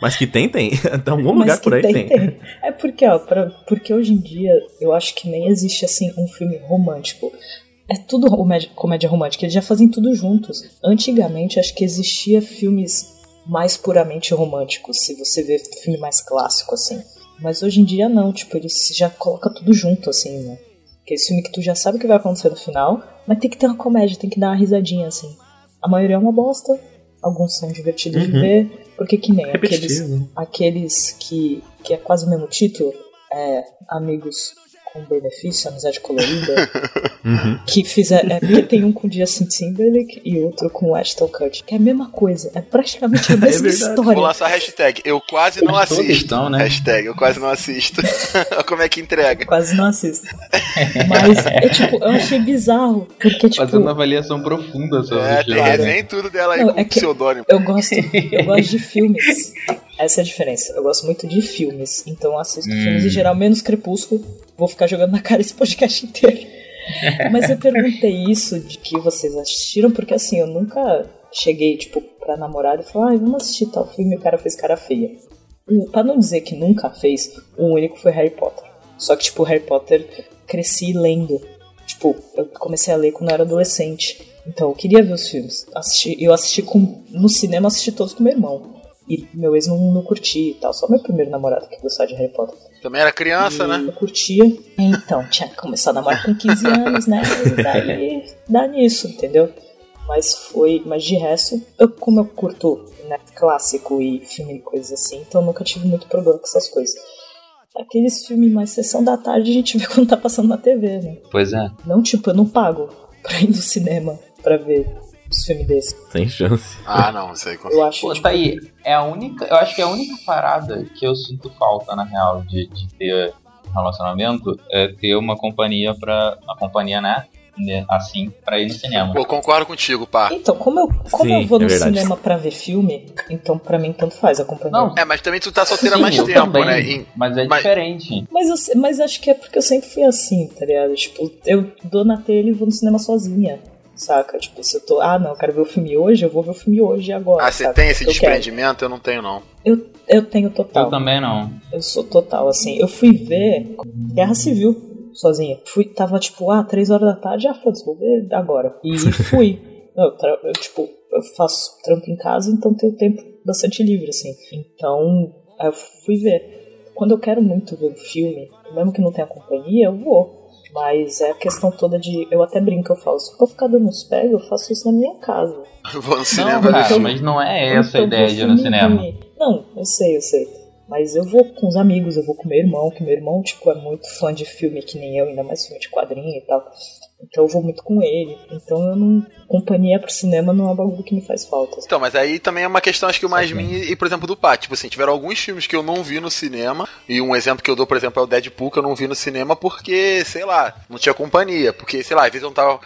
Mas que tem, tem. Tem algum lugar por aí tem, tem. tem. É porque, ó, pra, porque hoje em dia eu acho que nem existe assim um filme romântico. É tudo comédia romântica, eles já fazem tudo juntos. Antigamente acho que existia filmes mais puramente românticos, se você vê filme mais clássico assim. Mas hoje em dia não, tipo, eles já colocam tudo junto assim, né? Aquele filme que tu já sabe o que vai acontecer no final, mas tem que ter uma comédia, tem que dar uma risadinha assim. A maioria é uma bosta, alguns são divertidos uhum. de ver, porque que nem aqueles, aqueles que, que é quase o mesmo título, é, Amigos com benefício, amizade colorida, uhum. que fizer. É porque tem um com Justin Timberlake e outro com Ashton Kutcher, que é a mesma coisa, é praticamente a é mesma é história. Vou lançar a hashtag, eu quase não assisto. Estão, né? Hashtag, eu quase não assisto. Como é que entrega? Quase não assisto. Mas é tipo, eu achei bizarro, porque tipo... Fazendo uma avaliação profunda sobre É, tem resenha e tudo dela aí não, com é pseudônimo. Eu gosto, eu gosto de filmes. Essa é a diferença. Eu gosto muito de filmes, então eu assisto hum. filmes em geral, menos Crepúsculo, vou ficar jogando na cara esse podcast inteiro. Mas eu perguntei isso de que vocês assistiram, porque assim, eu nunca cheguei, tipo, pra namorada e falei, ah, vamos assistir tal filme e o cara fez cara feia. Pra não dizer que nunca fez, o único foi Harry Potter. Só que, tipo, Harry Potter cresci lendo. Tipo, eu comecei a ler quando eu era adolescente. Então eu queria ver os filmes. Assisti, eu assisti com, no cinema, assisti todos com meu irmão. E meu ex não, não curtia e tal. Só meu primeiro namorado que gostava de Harry Potter. Também era criança, e né? Eu curtia. Então, tinha começado a namorar com 15 anos, né? E daí dá nisso, entendeu? Mas foi. Mas de resto, eu, como eu curto né, clássico e filme e coisas assim, então eu nunca tive muito problema com essas coisas. Aqueles filmes mais sessão da tarde a gente vê quando tá passando na TV, né? Pois é. Não, tipo, eu não pago pra ir no cinema pra ver os filmes desses. Sem chance. Ah, não, isso aí. Eu acho. Pô, tá aí. É a única. Eu acho que é a única parada que eu sinto falta, na real, de, de ter relacionamento é ter uma companhia pra. Uma companhia, né? né, Assim, pra ir no cinema. Pô, concordo contigo, pá. Então, como eu, como Sim, eu vou é no verdade. cinema pra ver filme, então pra mim tanto faz a companhia. Não, É, mas também tu tá solteira há Sim, mais eu tempo, também, né? E- Mas é mas- diferente. Mas, eu, mas acho que é porque eu sempre fui assim, tá ligado? Tipo, eu dou na telha e vou no cinema sozinha, saca? Tipo, se eu tô. Ah, não, eu quero ver o filme hoje, eu vou ver o filme hoje e agora. Ah, você tem esse Eu quero. desprendimento? Eu não tenho, não. Eu, eu tenho total. Eu também não. Eu sou total, assim. Eu fui ver Guerra Civil sozinha. Fui, tava tipo, ah, três horas da tarde, ah, foda-se, vou ver agora. E fui. Não, eu, eu, tipo, eu faço trampo em casa, então tenho tempo bastante livre, assim. Então, aí eu fui ver. Quando eu quero muito ver um filme, mesmo que não tenha companhia, eu vou. Mas é a questão toda de. Eu até brinco, eu falo, se eu ficar dando uns pegos, eu faço isso na minha casa. Eu vou no Não, cinema. cara, mas não é essa a Então, ideia de ir no cinema. Não, eu sei, eu sei. Mas eu vou com os amigos, eu vou com meu irmão, que meu irmão, tipo, é muito fã de filme que nem eu, ainda mais filme de quadrinho e tal. Então eu vou muito com ele. Então eu não. Companhia pro cinema não é um bagulho que me faz falta. Então, mas aí também é uma questão, acho que mais Sim. minha e, por exemplo, do Pat. Tipo assim, tiveram alguns filmes que eu não vi no cinema. E um exemplo que eu dou, por exemplo, é o Deadpool, que eu não vi no cinema porque, sei lá, não tinha companhia. Porque, sei lá, às vezes eu não tava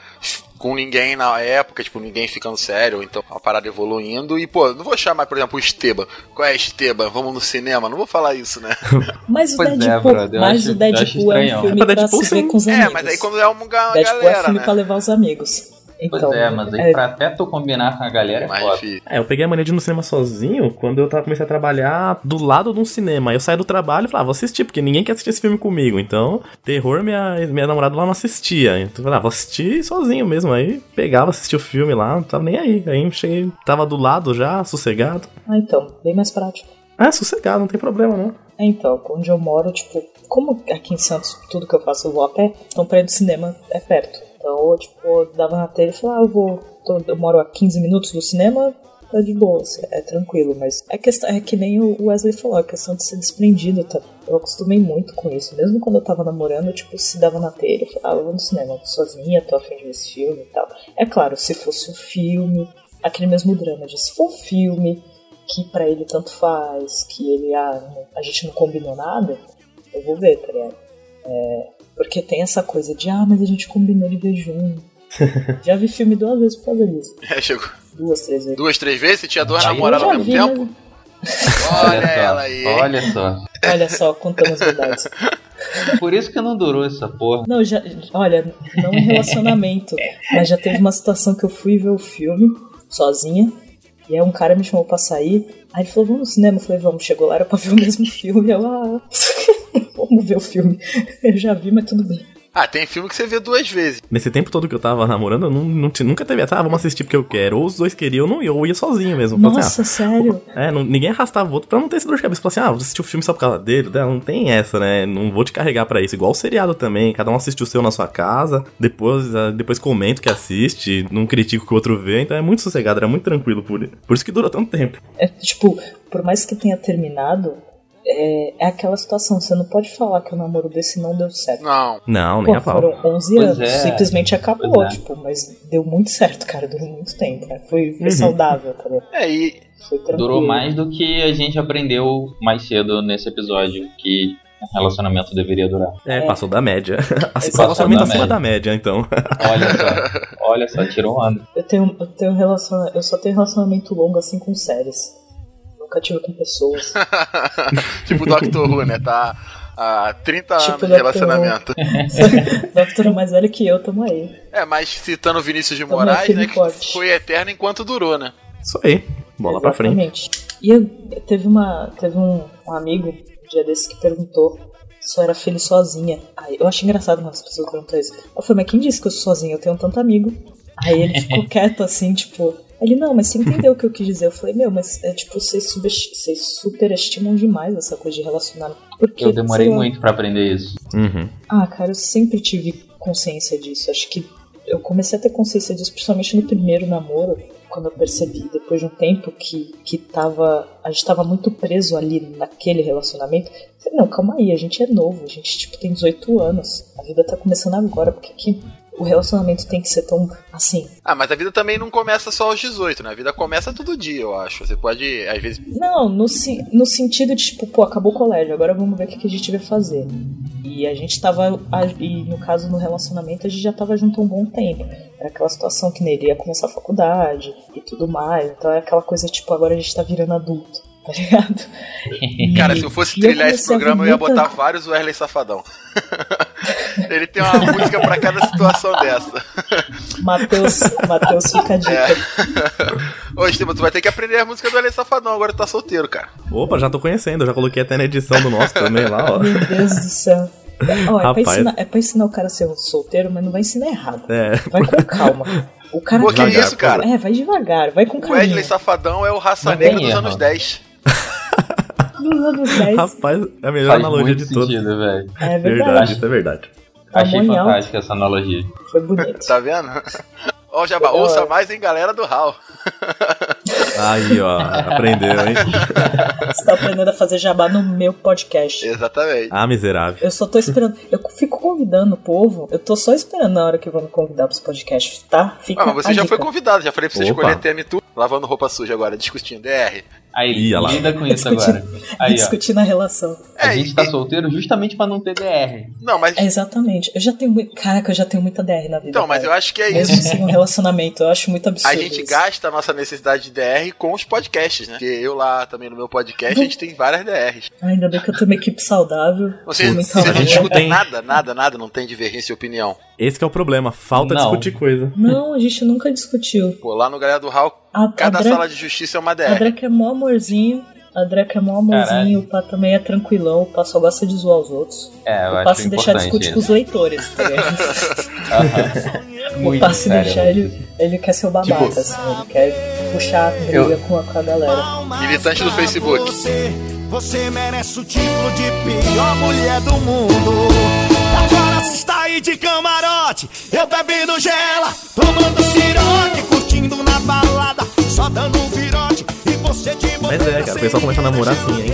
com ninguém na época, tipo, ninguém ficando sério, ou então a parada evoluindo. E, pô, não vou chamar, por exemplo, o Esteban. Qual é Esteban? Vamos no cinema? Não vou falar isso, né? Mas o é, Deadpool, eu mas acho- o Deadpool é um filme Pra Deadpool, se ver com os É, amigos. mas aí quando é uma ga- Deadpool galera, é filme né? pra levar os amigos. Pois Então, é, mas aí é, pra até tu combinar com a galera é Mais foda. difícil. É, eu peguei a mania de ir no cinema sozinho quando eu tava, comecei a trabalhar do lado de um cinema. Aí eu saí do trabalho e falava, ah, vou assistir, porque ninguém quer assistir esse filme comigo. Então, terror, minha, minha namorada lá não assistia. Então eu falei, ah, vou assistir sozinho mesmo. Aí pegava, assistia o filme lá, não tava nem aí. Aí cheguei, tava do lado já, sossegado. Ah, então, bem mais prático. Ah, sossegado, não tem problema não. É, então, onde eu moro, tipo, como aqui em Santos tudo que eu faço eu vou a pé, então pra ir no cinema é perto. Então, eu, tipo, dava na telha e falava, ah, eu vou. tô- eu moro a 15 minutos do cinema, tá de boa, assim, é tranquilo, mas é, questão, é que nem o Wesley falou, a questão de ser desprendido, tá? Eu acostumei muito com isso. Mesmo quando eu tava namorando, tipo, se dava na telha, eu falava, ah, eu vou no cinema, eu tô sozinha, tô afim de ver esse filme e tal. É claro, se fosse um filme, aquele mesmo drama de se for filme que pra ele tanto faz, que ele, ah, a gente não combinou nada, eu vou ver, tá ligado? É, porque tem essa coisa de, ah, mas a gente combinou de ver junto. Já vi filme duas vezes por causa disso. É, chegou Duas, três vezes. duas, três vezes? Você tinha duas namoradas ao mesmo vi, tempo? Olha ela aí. Olha só. mas- Olha só, contando as verdades. Por isso que não durou essa porra. Não, já, olha, não em relacionamento, mas já teve uma situação que eu fui ver o filme sozinha, e aí um cara me chamou pra sair, aí ele falou, vamos no cinema, eu falei, vamos, chegou lá, era pra ver o mesmo filme, eu, ah, vamos ver o filme. Eu já vi, mas tudo bem. Ah, tem filme que você vê duas vezes. Nesse tempo todo que eu tava namorando, eu não, não nunca teve essa, ah, vamos assistir porque eu quero. Ou os dois queriam, eu não ia, eu ia sozinho mesmo. Assim, Nossa, sério? ah, é, não- ninguém arrastava o outro pra não ter esse dor de cabeça. Falei assim, ah, vou assistir o filme só por causa dele. Não, não tem essa, né? Não vou te carregar pra isso. Igual o seriado também, cada um assiste o seu na sua casa, depois, ah, depois comenta o que assiste, não critica o que o outro vê. Então é muito sossegado, era muito tranquilo por, por isso que durou tanto tempo. É, tipo, por mais que tenha terminado, é, é aquela situação, você não pode falar que o namoro desse não deu certo. Não. Não, nem Pô, a pau. foram 11 Pois anos, é. simplesmente acabou, é. tipo, mas deu muito certo, cara, durou muito tempo, né? Foi, foi Uhum. saudável, tá ligado? É, e. Durou mais do que a gente aprendeu mais cedo nesse episódio que um relacionamento deveria durar. É, passou da média. Passou relacionamento da acima média. da média, então. Olha só, olha só, tirou onda. Eu tenho, eu tenho relaciona... eu só tenho relacionamento longo assim com séries. Nunca tive com pessoas. tipo Doctor Who, né? Tá há 30 Tipo anos de Doctor Who. relacionamento. Doctor mais velho que eu, tamo aí. É, mas citando o Vinícius de Tamo Moraes, né? Que foi eterno enquanto durou, né? Isso aí. Bola pra frente. Exatamente. E eu, teve, uma, teve um, um amigo, um dia desses, que perguntou se eu era feliz sozinha. Aí, eu acho engraçado quando as pessoas perguntam isso. Eu falei, mas quem disse que eu sou sozinha? Eu tenho tanto amigo. Aí ele ficou quieto assim, tipo. Ele, não, mas você entendeu o que eu quis dizer? Eu falei, meu, mas é tipo, vocês, vocês superestimam demais essa coisa de relacionamento. Porque, eu demorei muito para aprender isso. Uhum. Ah, cara, eu sempre tive consciência disso. Acho que eu comecei a ter consciência disso, principalmente no primeiro namoro, quando eu percebi, depois de um tempo que, que tava, a gente tava muito preso ali naquele relacionamento. Eu falei, não, calma aí, a gente é novo, a gente tipo, tem 18 anos, a vida tá começando agora, por que, que o relacionamento tem que ser tão assim. Ah, mas a vida também não começa só aos 18, né? A vida começa todo dia, eu acho. Você pode, às vezes. Não, no, no sentido de, tipo, pô, acabou o colégio, agora vamos ver o que a gente vai fazer. E a gente tava. E no caso, no relacionamento, a gente já tava junto há um bom tempo. Era aquela situação que nele ia começar a faculdade e tudo mais. Então é aquela coisa, tipo, agora a gente tá virando adulto tá ligado? E, Cara, se eu fosse trilhar eu esse programa, eu ia botar vários Wesley Safadão. Ele tem uma música para cada situação dessa. Matheus, Matheus fica a dica. É. Ô, Esteban, tu vai ter que aprender a música do Wesley Safadão, agora tu tá solteiro, cara. Opa, já tô conhecendo, já coloquei até na edição do nosso também lá, ó. Meu Deus do céu. Ó, é, pra ensinar, é pra ensinar o cara a ser solteiro, mas não vai ensinar errado. É. Vai com calma. O cara Pô, que isso, cara? É, vai devagar, vai com calma. O Wesley Safadão é o raça negra dos anos 10 dos anos 10. Rapaz, é a melhor Faz analogia de todas. É verdade. verdade. Isso é verdade. Achei fantástica essa analogia. Foi bonito. tá vendo? Ó, Jabá, ouça mais em galera do HAL. Aí, ó, aprendeu, hein? Você tá aprendendo a fazer jabá no meu podcast. Exatamente. Ah, miserável. Eu só tô esperando. Eu fico convidando o povo. Eu tô só esperando na hora que vão me convidar pros podcasts, tá? Fica ah, mas você já dica. foi convidado, já falei pra você Opa. escolher TM tu, lavando roupa suja agora, discutindo DR. Aí, Ia lida com isso agora. Aí, discutindo a relação. É, a gente tá e... solteiro justamente pra não ter DR. Não, mas. É, exatamente. Eu já tenho muito. Caraca, eu já tenho muita DR na vida. Então, mas cara. eu acho que é Mesmo isso. Mesmo um relacionamento, eu acho muito absurdo. A gente isso. gasta a nossa necessidade de DR com os podcasts, né? Porque eu lá também no meu podcast, a gente tem várias DRs. Ainda bem que eu tenho uma equipe saudável. Você, você não discute nada, nada, nada, não tem divergência de opinião. Esse é o problema, falta não. discutir coisa. Não, a gente nunca discutiu. Pô, lá no Galera do Hall, a, cada a sala de justiça é uma DR. A Drake é mó amorzinho. A Dreca é mó amorzinho, o Pá também é tranquilão, o Pá só gosta de zoar os outros. É, eu o Pá se deixar discutir com os leitores, tá o Pá se deixar, ele, ele quer ser o babaca, tipo, assim, ele quer puxar a briga eu... com, a, com a galera. Militante do Facebook. Você, você merece o título de pior mulher do mundo. Agora você está aí de camarote, eu bebendo gela, tomando Mas é, cara, o pessoal começa a namorar assim,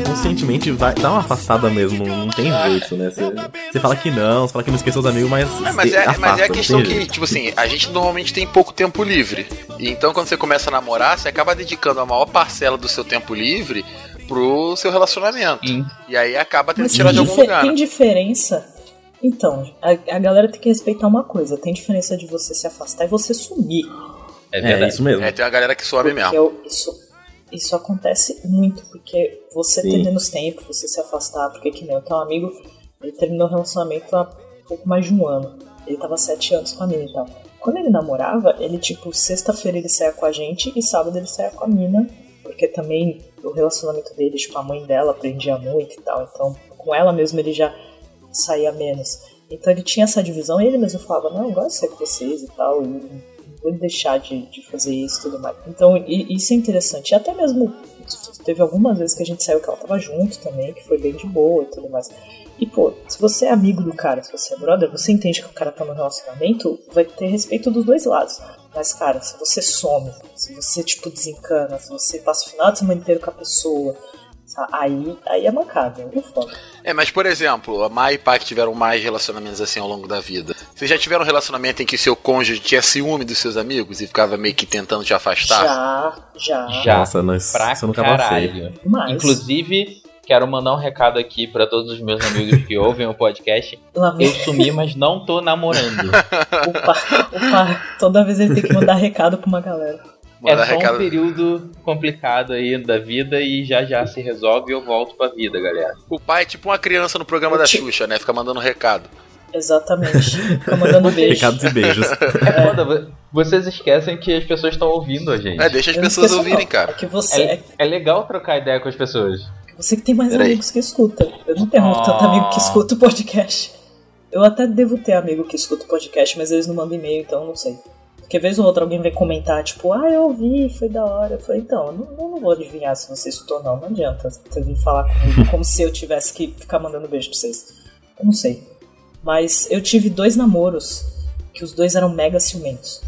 inconscientemente vai dar uma afastada mesmo, não tem jeito, né? Você fala que não, você fala que não esqueceu os amigos, mas. É, mas, é, afasta, mas é a questão que, tipo assim, a gente normalmente tem pouco tempo livre. E então quando você começa a namorar, você acaba dedicando a maior parcela do seu tempo livre pro seu relacionamento. Sim. E aí acaba tendo que tirar de algum lugar. Tem diferença então, a, a, galera tem que respeitar uma coisa: tem diferença de você se afastar e você sumir. É, verdade. é isso mesmo. É, tem uma galera que some mesmo. Eu, isso, isso acontece muito, porque você Sim. ter menos tempo, você se afastar, porque que nem eu tenho um amigo, ele terminou o relacionamento há pouco mais de um ano. Ele tava sete anos com a mina e tal. Quando ele namorava, ele, tipo, sexta-feira ele saia com a gente e sábado ele saia com a mina, porque também o relacionamento dele, tipo, a mãe dela aprendia muito e tal, então com ela mesmo ele já saía menos. Então ele tinha essa divisão e ele mesmo falava, não, eu gosto de ser com vocês e tal, e vou deixar de, de fazer isso e tudo mais. Então, e, isso é interessante. E até mesmo teve algumas vezes que a gente saiu que ela tava junto também, que foi bem de boa e tudo mais. E, pô, se você é amigo do cara, se você é brother, você entende que o cara tá no relacionamento, vai ter respeito dos dois lados. Mas, cara, se você some, se você, tipo, desencana, se você passa o final de semana inteiro com a pessoa, Aí, aí é mancada, é foda. É, mas por exemplo, a Mai e Pai tiveram mais relacionamentos assim ao longo da vida. Vocês já tiveram um relacionamento em que seu cônjuge tinha ciúme dos seus amigos e ficava meio que tentando te afastar? Já, já. Já. Nossa, nós, pra nunca caralho. Mas... Inclusive, quero mandar um recado aqui para todos os meus amigos que ouvem o podcast. Eu sumi, mas não tô namorando. Opa, opa, toda vez ele tem que mandar recado pra uma galera é só recado... um período complicado aí da vida e já já se resolve e eu volto pra vida, galera. O pai é tipo uma criança no programa da Xuxa, né? Fica mandando recado. Exatamente. Fica mandando beijos. Recados e beijos. É foda, vocês esquecem que as pessoas estão ouvindo a gente. É, deixa as eu pessoas ouvirem, cara. É, que você... É, é, legal trocar ideia com as pessoas. Você que tem mais Peraí. amigos que escuta. Eu não tenho oh. tanto amigo que escuta o podcast. Eu até devo ter amigo que escuta o podcast, mas eles não mandam e-mail, então eu não sei. Porque vez ou outra alguém vem comentar, tipo, ah, eu ouvi, foi da hora. Eu falei, então, eu não, eu não vou adivinhar se você escutou não, não adianta você vir falar comigo como se eu tivesse que ficar mandando beijo pra vocês. Eu não sei. Mas eu tive dois namoros que os dois eram mega ciumentos.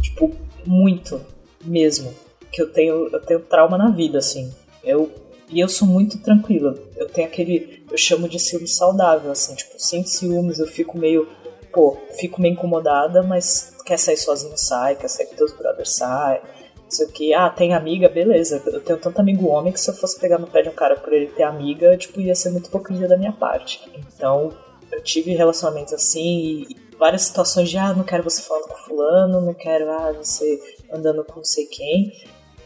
Tipo, muito mesmo. Que eu tenho, eu tenho trauma na vida, assim. Eu, e eu sou muito tranquila. Eu tenho aquele. Eu chamo de ciúme saudável, assim. Tipo, sem ciúmes, eu fico meio. Pô, fico meio incomodada, mas quer sair sozinho, sai. Quer sair com teus brothers, sai. Não sei o que. Ah, tem amiga, beleza. Eu tenho tanto amigo homem que se eu fosse pegar no pé de um cara por ele ter amiga, tipo, ia ser muito hipocrisia da minha parte. Então, eu tive relacionamentos assim e várias situações de, ah, não quero você falando com fulano, não quero, ah, você andando com não sei quem.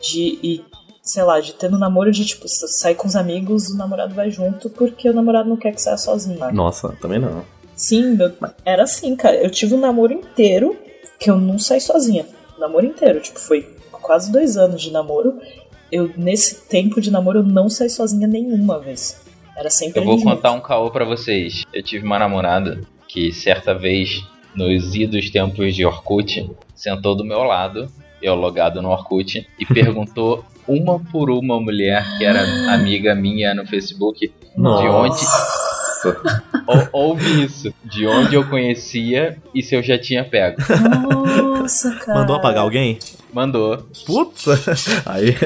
De, e, sei lá, de ter no namoro de, tipo, sair com os amigos, o namorado vai junto porque o namorado não quer que saia sozinho. Né? Nossa, também não. Sim, meu, era assim, cara. Eu tive um namoro inteiro que eu não saí sozinha. namoro inteiro, tipo, foi quase dois anos de namoro. Eu, nesse tempo de namoro, eu não saí sozinha nenhuma vez. Era sempre Eu vou contar um caô pra vocês. Eu tive uma namorada que certa vez, nos idos tempos de Orkut, sentou do meu lado, eu logado no Orkut, e perguntou uma por uma mulher que era amiga minha no Facebook Nossa. de onde. Ou, ouve isso. De onde eu conhecia e se eu já tinha pego. Nossa, cara. Mandou apagar alguém? Mandou. Putz! Aí.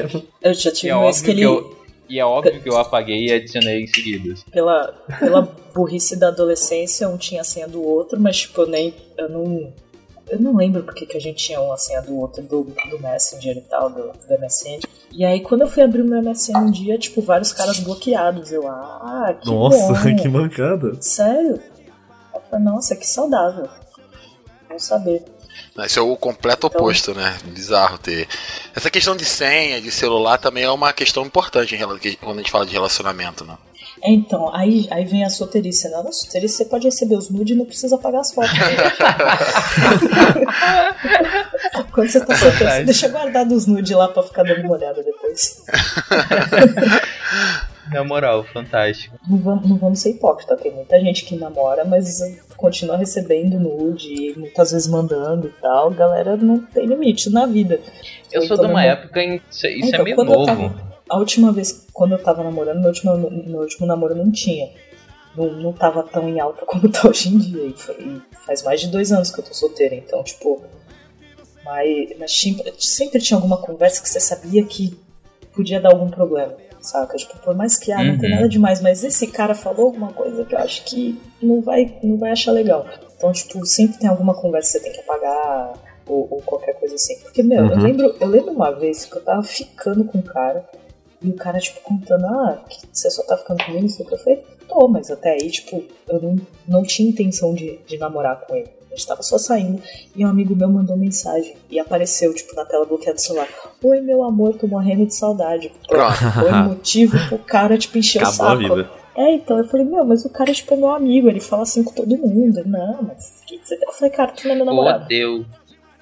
Eu já tive é um que ele. Que eu e é óbvio que eu apaguei e adicionei em seguida. Pela, pela burrice da adolescência, um tinha a senha do outro, mas tipo, eu nem. Eu não. Eu não lembro porque que a gente tinha uma senha do outro, do, do Messenger e tal, do, do MSN. E aí, quando eu fui abrir o meu MSN um dia, tipo, vários caras bloqueados. Eu, ah, que Nossa, bom. que mancada. Sério? Eu falei, nossa, que saudável. Vamos saber. Isso é o completo então, oposto, né? Bizarro ter. Essa questão de senha, de celular, também é uma questão importante quando a gente fala de relacionamento, né? É, então, aí, aí vem a soterícia. Né? Na soterícia você pode receber os nudes e não precisa pagar as fotos. Né? Quando você tá solteiro, você deixa guardado os nudes lá pra ficar dando uma olhada depois. Na moral, fantástico. Não vamos, não vamos ser hipócritas, tem muita gente que namora, mas continua recebendo nude, muitas vezes mandando e tal. Galera não tem limite na vida. Eu, sou de uma época em. Isso, é então, é meio novo. Tava, a última vez, quando eu tava namorando, meu último, meu último namoro não tinha. Não, não tava tão em alta como tá hoje em dia. E, foi, e faz mais de dois anos que eu tô solteira, então, tipo. Mas, mas sempre tinha alguma conversa que você sabia que podia dar algum problema saca? Tipo, por mais que ah, não uhum. tem nada demais, mas esse cara falou alguma coisa que eu acho que não vai, não vai achar legal. Então, tipo, sempre tem alguma conversa que você tem que apagar ou, ou qualquer coisa assim. Porque, meu, uhum. eu, lembro, eu lembro uma vez que eu tava ficando com um cara e o cara, tipo, contando, ah, que você só tá ficando comigo, isso que eu falei, tô, mas até aí, tipo, eu não, não tinha intenção de, de namorar com ele. A gente tava só saindo e um amigo meu mandou mensagem e apareceu, tipo, na tela bloqueada do celular. Oi, meu amor, tô morrendo de saudade. Pronto, foi o motivo pro cara, tipo, encher o saco. A vida. É, então eu falei, meu, mas o cara, tipo, é meu amigo, ele fala assim com todo mundo. Não, mas que que você tá? Eu falei, cara, tu não é meu namorado. Oh, Deus.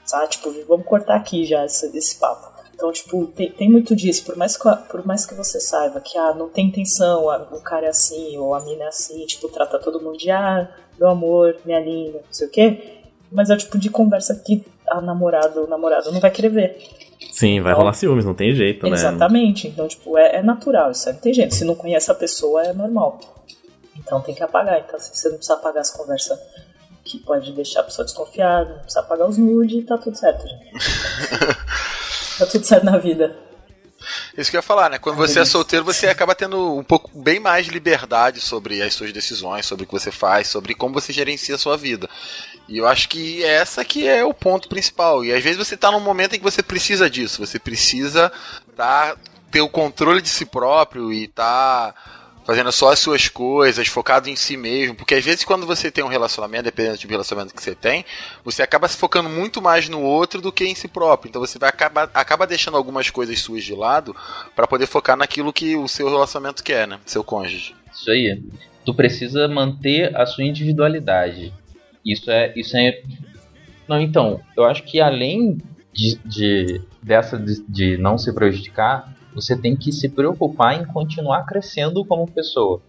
Sabe, tipo, vamos cortar aqui já esse, esse papo. Então, tipo, tem, tem muito disso. Por mais, que, por mais que você saiba que, ah, não tem intenção, ah, o cara é assim, ou a mina é assim, tipo, trata todo mundo de, ah, meu amor, minha linda, não sei o quê. Mas é o tipo de conversa que a namorada ou namorado não vai querer ver. Sim, vai então, rolar ciúmes, não tem jeito, né? Exatamente. Então, tipo, é, é natural, isso aí não tem jeito. Se não conhece a pessoa, é normal. Então tem que apagar. Então, assim, você não precisa apagar as conversas que pode deixar a pessoa desconfiada, não precisa apagar os nudes e tá tudo certo, gente. tá tudo certo na vida. Isso que eu ia falar, né? Quando você é solteiro, você acaba tendo um pouco bem mais liberdade sobre as suas decisões, sobre o que você faz, sobre como você gerencia a sua vida. E eu acho que essa que é o ponto principal. E às vezes você está num momento em que você precisa disso. Você precisa tá, ter o controle de si próprio e tá fazendo só as suas coisas, focado em si mesmo, porque às vezes quando você tem um relacionamento, dependendo do tipo relacionamento que você tem, você acaba se focando muito mais no outro do que em si próprio. Então você vai acabar acaba deixando algumas coisas suas de lado para poder focar naquilo que o seu relacionamento quer, né? Seu cônjuge. Isso aí. Tu precisa manter a sua individualidade. Isso é isso é Não, então, eu acho que além de, de dessa de, de não se prejudicar, você tem que se preocupar em continuar crescendo como pessoa.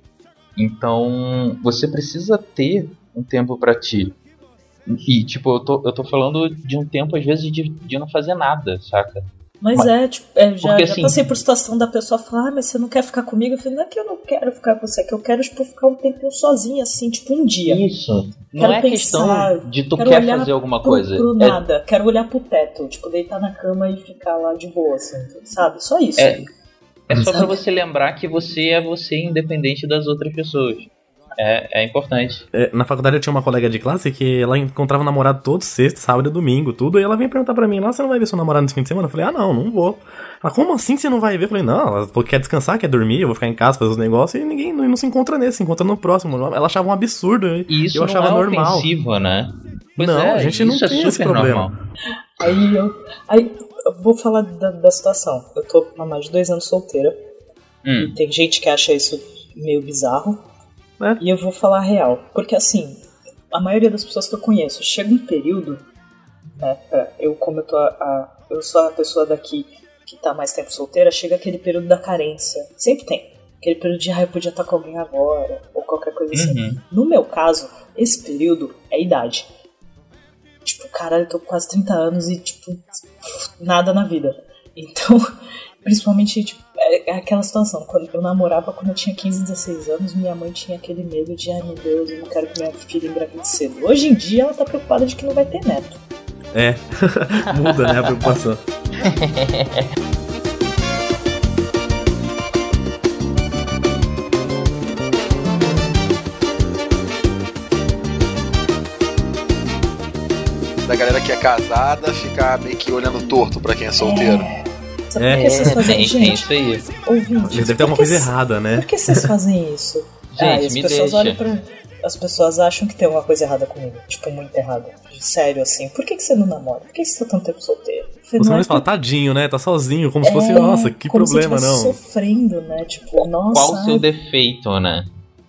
Então, você precisa ter um tempo para ti. E, tipo, eu tô, eu tô falando de um tempo, às vezes, de, de não fazer nada, saca? Mas, mas é, tipo, é, já, porque, já assim, passei por situação da pessoa falar, ah, mas você não quer ficar comigo? Eu falei, não é que eu não quero ficar com você, é que eu quero, tipo, ficar um tempinho sozinha, assim, tipo, um dia. Isso. Quero não é pensar, questão de tu quer fazer alguma pro, coisa. Pro é... nada. Quero olhar pro teto, tipo, deitar na cama e ficar lá de boa, assim, sabe? Só isso. É, é só para você lembrar que você é você independente das outras pessoas. É, é importante. É, na faculdade eu tinha uma colega de classe que ela encontrava namorado todo sexta, sábado e domingo, tudo. E ela vinha perguntar pra mim, lá você não vai ver seu namorado nesse fim de semana? Eu falei, ah, não, não vou. Ela, como assim você não vai ver? Eu falei, não, ela quer descansar, quer dormir, eu vou ficar em casa fazer os negócios e ninguém não, não se encontra nesse, se encontra no próximo. Ela achava um absurdo. E isso eu achava não é normal. ofensivo, né? Pois não, é, a gente não tem é esse problema. Normal. Aí eu, aí eu vou falar da, da situação. Eu tô há mais de dois anos solteira. Hum. tem gente que acha isso meio bizarro. É. E eu vou falar a real. Porque assim, a maioria das pessoas que eu conheço, chega um período, né, eu como eu tô a, a, eu sou a pessoa daqui que tá mais tempo solteira, chega aquele período da carência. Sempre tem. Aquele período de, ah, eu podia estar com alguém agora, ou qualquer coisa assim. uhum. assim. No meu caso, esse período é idade. Tipo, caralho, eu tô com quase 30 anos e, tipo, nada na vida. Então, principalmente, tipo, é, é aquela situação. Quando eu namorava quando eu tinha 15, 16 anos, minha mãe tinha aquele medo de, ai meu Deus, eu não quero que minha filha engravide cedo. Hoje em dia ela tá preocupada de que não vai ter neto. É, muda, né, a preocupação. da galera que é casada ficar meio que olhando torto pra quem é solteiro. É. É, por que vocês fazem isso? Gente, isso aí. Ouvinte, deve ter alguma coisa errada, né? Por que vocês fazem isso? Gente, ah, as pessoas deixa. olham pra. As pessoas acham que tem alguma coisa errada comigo. Tipo, muito errada. Sério, assim. Por que, que você não namora? Por que, que você tá tanto tempo solteiro? Você não é fala, tadinho, né? Tá sozinho, como é, se fosse, é, nossa, que problema, não. sofrendo, né? Tipo, nossa. Qual o seu defeito, né?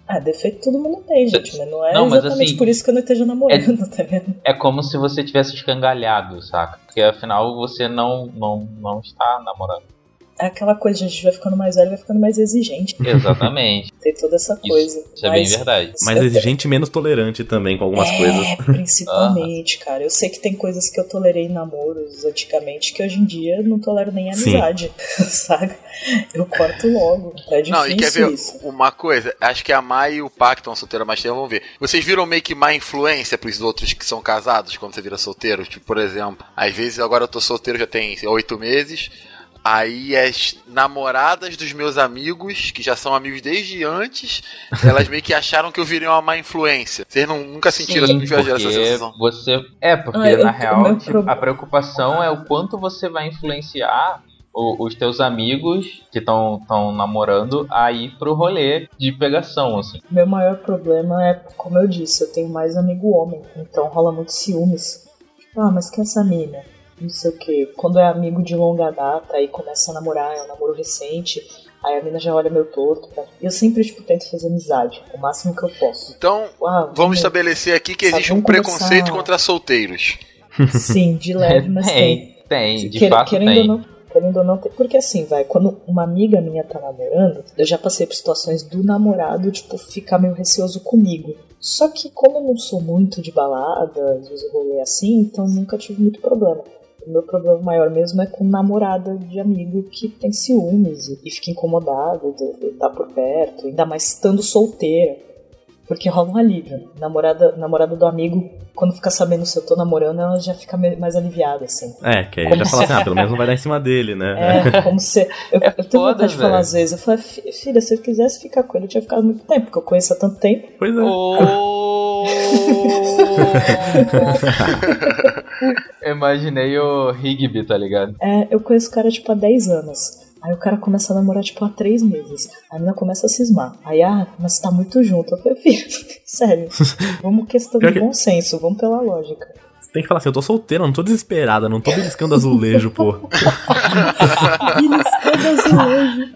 Ah, defeito todo mundo tem, gente, mas não é não, exatamente assim, por isso que eu não esteja namorando, é, tá vendo? É como se você tivesse escangalhado, saca? Porque afinal você não, não, não está namorando é aquela coisa, a gente vai ficando mais velho, vai ficando mais exigente. Exatamente. Tem toda essa coisa. Isso, isso é bem verdade. Mais exigente e menos tolerante também com algumas é, coisas. Principalmente, ah. cara. Eu sei que tem coisas que eu tolerei em namoros antigamente que hoje em dia não tolero nem amizade, sabe? Eu corto logo. É difícil não, e quer ver isso. uma coisa? Acho que a Mai e o Pac estão solteiros mais tempo, vamos ver. Vocês viram meio que má influência pros outros que são casados quando você vira solteiro? Tipo, por exemplo, às vezes agora eu tô solteiro já tem oito meses. Aí as namoradas dos meus amigos, que já são amigos desde antes, elas meio que acharam que eu virei uma má influência. Vocês não, nunca sentiram Sim, essa sensação? Você... É, porque ah, na real tipo, a preocupação é o quanto você vai influenciar os teus amigos que estão namorando a ir pro rolê de pegação, assim. Meu maior problema é, como eu disse, eu tenho mais amigo homem, então rola muito ciúmes. Ah, mas que essa mina? Não sei o que. Quando é amigo de longa data e começa a namorar, é um namoro recente, aí a mina já olha meu torto. Tá? Eu sempre, tipo, tento fazer amizade, o máximo que eu posso. Então, ah, vamos, estabelecer aqui que existe um preconceito contra solteiros. Sim, de leve, mas tem. Tem, tem de Quer, fato querendo tem. Ou não, querendo ou não, tem, porque assim, vai, quando uma amiga minha tá namorando, eu já passei por situações do namorado, tipo, ficar meio receoso comigo. Só que como eu não sou muito de balada, às vezes rolê assim, então nunca tive muito problema. O meu problema maior mesmo é com namorada de amigo que tem ciúmes e fica incomodado de estar por perto, ainda mais estando solteira. Porque rola um alívio. Namorada, namorada do amigo, quando fica sabendo se eu tô namorando, ela já fica mais aliviada, assim. É, que aí como já se... fala assim, ah, pelo menos não vai dar em cima dele, né? É, como se. Eu, é eu tenho vontade de falar às vezes. Eu falei, filha, se eu quisesse ficar com ele, eu tinha ficado muito tempo, porque eu conheço há tanto tempo. Pois é. Oh! Imaginei o Rigby, tá ligado? É, eu conheço o cara tipo há 10 anos. Aí o cara começa a namorar, tipo, há três meses. A menina começa a cismar. Aí, ah, mas tá muito junto. Eu falei, filho, sério, vamos questão de bom senso, vamos pela lógica. Tem que falar assim, eu tô solteira, não tô desesperada, não tô beliscando azulejo, pô. beliscando azulejo.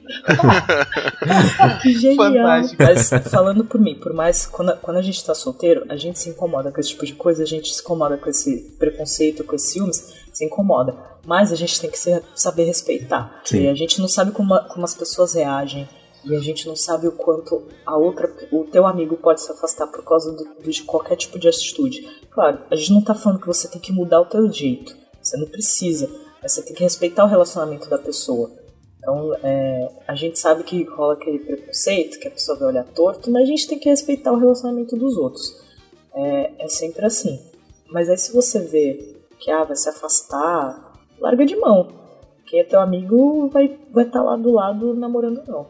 que genial. Fantástico. Mas falando por mim, por mais quando, quando a gente tá solteiro, a gente se incomoda com esse tipo de coisa, a gente se incomoda com esse preconceito, com esses ciúmes, se incomoda. Mas a gente tem que ser, saber respeitar. Sim. E a gente não sabe como, como as pessoas reagem. E a gente não sabe o quanto a outra, o teu amigo pode se afastar por causa do, de qualquer tipo de atitude. Claro, a gente não tá falando que você tem que mudar o teu jeito. Você não precisa. Mas você tem que respeitar o relacionamento da pessoa. Então, é, a gente sabe que rola aquele preconceito, que a pessoa vai olhar torto, mas a gente tem que respeitar o relacionamento dos outros. É, é sempre assim. Mas aí se você vê que ah, vai se afastar, larga de mão. É teu amigo vai estar vai tá lá do lado namorando não.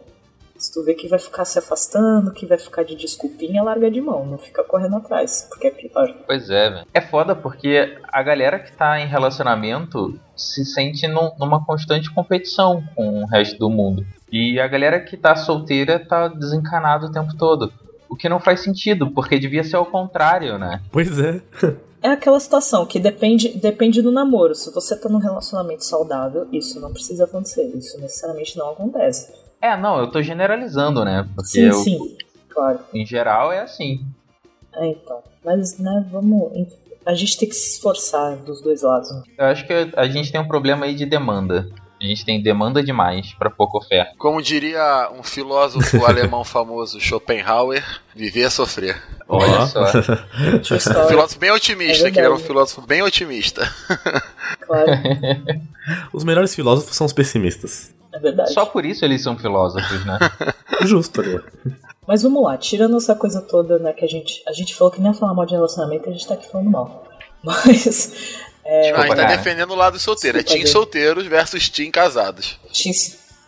Se tu vê que vai ficar se afastando, que vai ficar de desculpinha, larga de mão, não fica correndo atrás, porque é pior. Pois é, velho. É foda porque a galera que tá em relacionamento se sente num, numa constante competição com o resto do mundo. E a galera que tá solteira tá desencanada o tempo todo. O que não faz sentido, porque devia ser ao contrário, né? Pois é. é aquela situação que depende, depende do namoro. Se você tá num relacionamento saudável, isso não precisa acontecer. Isso necessariamente não acontece. É, não, eu tô generalizando, né? Porque sim, eu, sim, claro. Em geral é assim. É, então. Mas, né, vamos. A gente tem que se esforçar dos dois lados. Eu acho que a gente tem um problema aí de demanda. A gente tem demanda demais para pouca oferta. Como diria um filósofo alemão famoso, Schopenhauer, viver é sofrer. Olha só. um filósofo bem otimista, é que era um filósofo bem otimista. Claro. Os melhores filósofos são os pessimistas. É verdade. Só por isso eles são filósofos, né? Justo, né? Mas vamos lá, tirando essa coisa toda, né, que a gente. A gente falou que nem ia falar mal de relacionamento, a gente tá aqui falando mal. Mas. É... Não, a gente tá defendendo o lado solteiro. Desculpa, é team solteiros versus team casados. Team,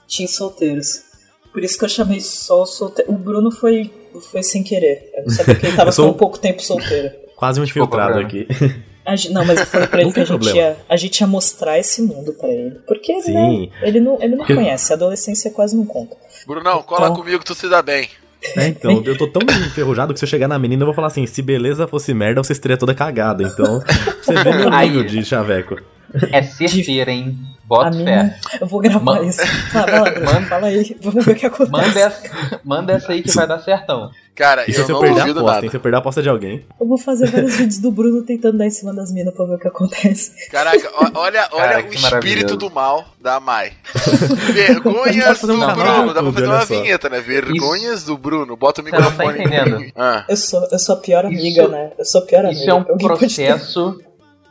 team solteiros. Por isso que eu chamei só o solteiro. O Bruno foi, foi sem querer. Eu não sabia que ele tava sou... um pouco tempo solteiro. Quase um infiltrado aqui. não, mas eu falei pra ele que a gente, ia, a gente ia mostrar esse mundo pra ele. Porque né, ele não, ele não Porque... conhece, a adolescência quase não conta. Brunão, cola então... comigo, tu se dá bem. É, então, eu tô tão enferrujado que se eu chegar na menina, eu vou falar assim: se beleza fosse merda, você estaria toda cagada. Então, você vê meu nível de chaveco. É certeira, hein? Bota fé. Eu vou gravar Man... isso. Fala, manda... fala aí, vamos ver o que acontece. Manda essa, manda essa aí que vai dar certão. Cara, Isso eu se não eu perder duvido a aposta, nada. Hein? Se eu perder a aposta de alguém. Eu vou fazer vários vídeos do Bruno tentando dar em cima das minas pra ver o que acontece. Caraca, olha, olha o espírito do mal da Mai. Vergonhas do um Bruno. Dá pra fazer uma só. vinheta, né? Vergonhas do Bruno. Bota o Você não tá microfone. entendendo. Ah. Eu sou, eu sou a pior amiga, Isso- né? Eu sou a pior amiga. Isso é um Alguém processo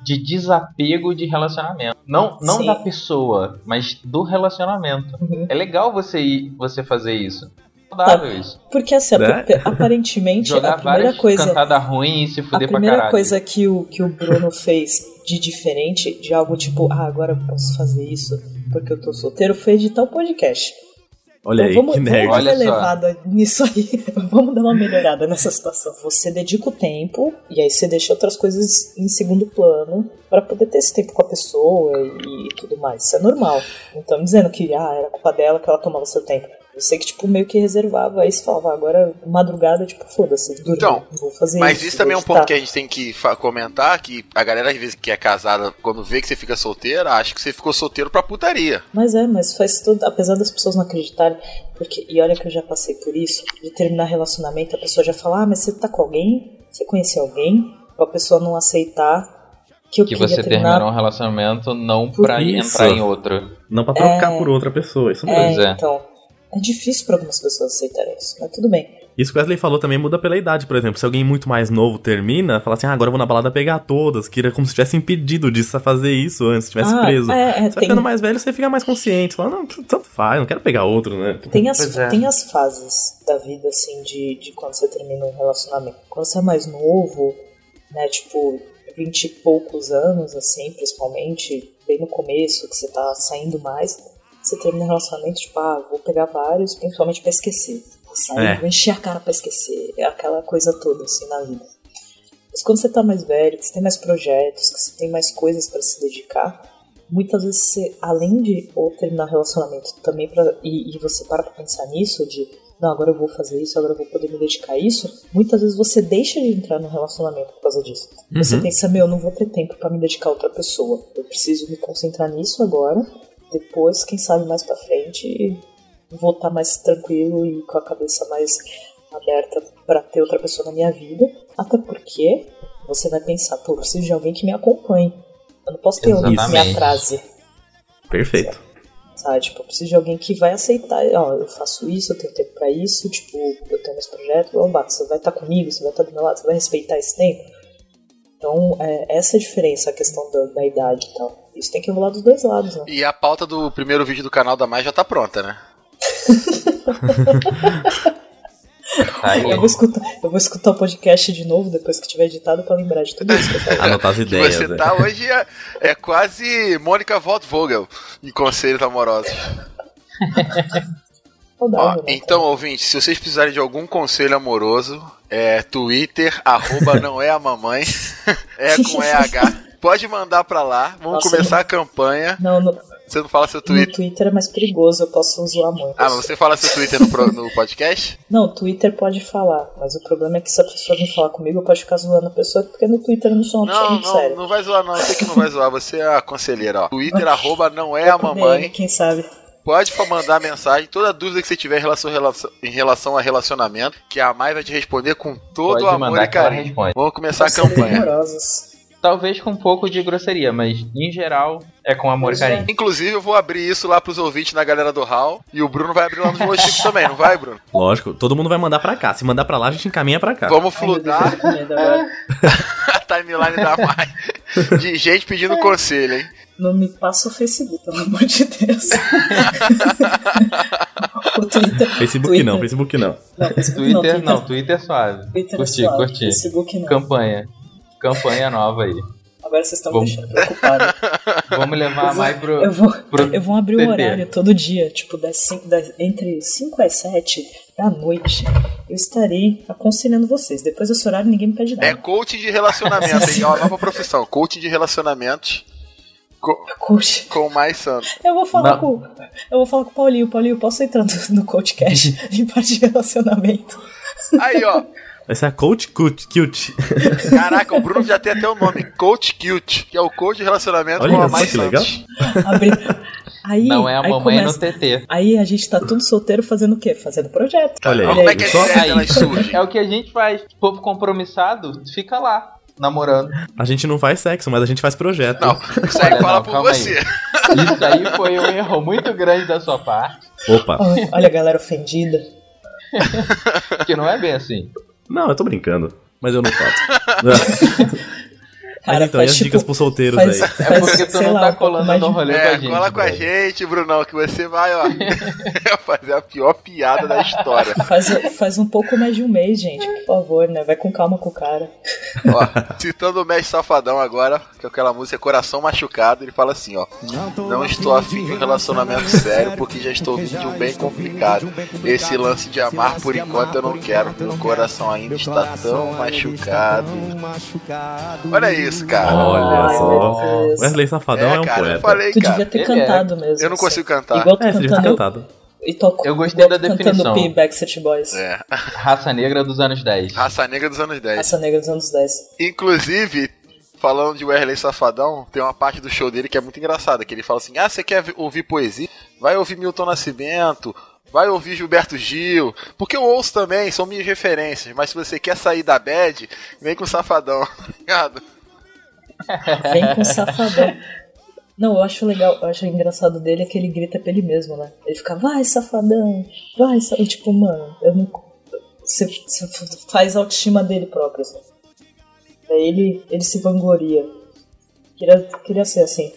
de desapego de relacionamento. Não, não Sim. da pessoa, mas do relacionamento. Uhum. É legal você ir, você fazer isso. Saudável isso. Porque assim, Né? aparentemente, a Jogar primeira várias coisa. cantadas ruins e se A fuder pra primeira caralho. coisa que o, que o Bruno fez de diferente, de algo tipo, ah, agora eu posso fazer isso porque eu tô solteiro, foi editar o podcast. Olha aí, Então vamos, que nerd. vamos dar uma elevada nisso aí. vamos dar uma melhorada nessa situação. Você dedica o tempo e aí você deixa outras coisas em segundo plano pra poder ter esse tempo com a pessoa e, tudo mais. Isso é normal. Não estamos dizendo que ah, era culpa dela que ela tomava seu tempo. Eu sei que, tipo, meio que reservava, aí você falava, agora madrugada, tipo, foda-se, dormi, Então, não vou fazer Mas isso. isso também é um ponto que a gente tem que comentar, que a galera às vezes que é casada, quando vê que você fica solteira, acha que você ficou solteiro pra putaria. Mas é, mas faz tudo, apesar das pessoas não acreditarem, porque, e olha que eu já passei por isso, de terminar relacionamento, a pessoa já fala, ah, mas você tá com alguém? Você conhece alguém? Pra pessoa não aceitar que eu Que você terminar. terminou um relacionamento não Por pra isso. entrar em outro. Não pra trocar É. por outra pessoa, isso É, mesmo. Pois é. então, é difícil pra algumas pessoas aceitarem isso, mas tudo bem. Isso que o Wesley falou também muda pela idade, por exemplo. Se alguém muito mais novo termina, fala assim, ah, agora eu vou na balada pegar todas, que era como se tivesse impedido de fazer isso antes, se tivesse Ah, preso. é, é, Você vai tem- ficando mais velho, você fica mais consciente. Fala, não, tanto faz, não quero pegar outro, né? Tem as, é. tem as fases da vida, assim, de, de quando você termina um relacionamento. Quando você é mais novo, né, tipo, vinte e poucos anos, assim, principalmente, bem no começo, que você tá saindo mais, você termina um relacionamento, tipo, ah, vou pegar vários, principalmente pra esquecer. Vou sair, É. vou encher a cara pra esquecer. É aquela coisa toda, assim, na vida. Mas quando você tá mais velho, que você tem mais projetos, que você tem mais coisas pra se dedicar, muitas vezes você, além de ou terminar relacionamento também pra, e, e você para pra pensar nisso, de não, agora eu vou fazer isso, agora eu vou poder me dedicar a isso, muitas vezes você deixa de entrar no relacionamento por causa disso. Você Uhum. pensa, meu, eu não vou ter tempo pra me dedicar a outra pessoa. Eu preciso me concentrar nisso agora, depois, quem sabe mais pra frente, vou estar mais tranquilo e com a cabeça mais aberta pra ter outra pessoa na minha vida. Até porque você vai pensar, pô, eu preciso de alguém que me acompanhe. Eu não posso ter alguém que me atrase. Perfeito. Sabe? Tipo, eu preciso de alguém que vai aceitar, ó, eu faço isso, eu tenho tempo pra isso, tipo, eu tenho meus projetos, blá, você vai estar comigo, você vai estar do meu lado, você vai respeitar esse tempo. Então, é, essa é a diferença, a questão da, da idade e tal. Isso tem que rolar dos dois lados, né? E a pauta do primeiro vídeo do canal da Mais já tá pronta, né? Aí. Eu, vou escutar, eu vou escutar o podcast de novo depois que tiver editado pra lembrar de tudo isso. Anotar as ideias. Você tá é. hoje é, é quase Mônica Vogel em conselhos amorosos. Ó, né, então, ouvinte, se vocês precisarem de algum conselho amoroso, é Twitter, arroba não é a mamãe, é com EH. Pode mandar pra lá, vamos Nossa, começar não... a campanha. Não, não, você não fala seu Twitter? No Twitter é mais perigoso, eu posso zoar muito. Ah, mas você fala seu Twitter no, pro, no podcast? Não, Twitter pode falar, mas o problema é que se a pessoa vir falar comigo, eu posso ficar zoando a pessoa, porque no Twitter eu não sou uma não, pessoa não, séria. Não, vai zoar não, eu sei que não vai zoar, você é a conselheira, ó. Twitter, arroba, não é a mamãe. quem sabe pode mandar mensagem, toda dúvida que você tiver em relação, em relação a relacionamento, que a Mai vai te responder com todo o amor e carinho. Vamos começar a campanha. Talvez com um pouco de grosseria, mas em geral é com amor e carinho. Inclusive, eu vou abrir isso lá pros ouvintes na galera do Hall. E o Bruno vai abrir lá no Joystick também, não vai, Bruno? Lógico, todo mundo vai mandar pra cá. Se mandar pra lá, a gente encaminha pra cá. Vamos fludar a timeline da Mai de gente pedindo conselho, hein? Não me passa o Facebook, pelo amor de Deus. o Twitter. Facebook Twitter. não, Facebook não. não Facebook Twitter não, Twitter, é suave. Twitter curti, é suave. curti. Facebook não. Campanha. Campanha nova aí. Agora vocês estão Vamos... me deixando preocupado. Vamos levar mais pro. Eu vou, pro eu vou abrir o um horário todo dia, tipo, das cinco, das, entre 5 e 7 da noite. Eu estarei aconselhando vocês. Depois desse horário ninguém me pede nada. É coaching de relacionamento, hein? É uma nova profissão. Coaching de relacionamentos. Com, coach. com mais santo. Eu vou falar Não. com. Eu vou falar com o Paulinho. Paulinho, posso entrar no, no coachcast em parte de relacionamento? Aí, ó. Vai ser a Coach Cute. Caraca, o Bruno já tem até o nome, Coach Cute, que é o coach de relacionamento Olha com a mais que legal. Aí, não é a mamãe começa... no TT. Aí a gente tá tudo solteiro fazendo o quê? Fazendo projeto. Olha aí. Como é que é, aí, é o que a gente faz. O povo compromissado fica lá namorando. A gente não faz sexo, mas a gente faz projeto. Não, isso aí fala por você. Aí. Isso aí foi um erro muito grande da sua parte. Opa. Olha a galera ofendida. que não é bem assim. Não, eu tô brincando. Mas eu não faço. Cara, então, faz, e as tipo, dicas pros solteiros faz, aí? Faz, é porque tu não tá colando no rolê é, com a gente. Cola com a gente, Brunão, que você vai, ó, fazer a pior piada da história. Faz, faz um pouco mais de um mês, gente, por favor, né? Vai com calma com o cara. Ó, citando o Mestre Safadão agora, que é aquela música Coração Machucado, ele fala assim, ó. Não estou afim de um relacionamento sério, porque já estou de um bem complicado. Esse lance de amar por enquanto eu não quero. Meu coração ainda está tão machucado. Olha isso isso, cara. Olha Ai, só. Wesley Safadão é, é um cara, poeta. Falei, tu devia ter é. cantado é. mesmo. Eu não consigo cantar. Igual tu é, cantando, cantado. E toco, eu gostei da definição. P, Backstreet Boys. É. Raça Negra dos anos 10. Raça Negra dos anos 10. Raça Negra dos anos 10. Inclusive, falando de Wesley Safadão, tem uma parte do show dele que é muito engraçada, que ele fala assim, ah, você quer ouvir poesia? Vai ouvir Milton Nascimento, vai ouvir Gilberto Gil, porque eu ouço também, são minhas referências, mas se você quer sair da bad, vem com o Safadão, tá ligado? Vem com safadão. Não, eu acho legal, eu acho engraçado dele é que ele grita pra ele mesmo, né? Ele fica, vai, safadão, vai, safadão. Tipo, mano, eu não. Você, você faz a autoestima dele próprio, assim. Daí ele, ele se vangloria. Queria, queria ser assim.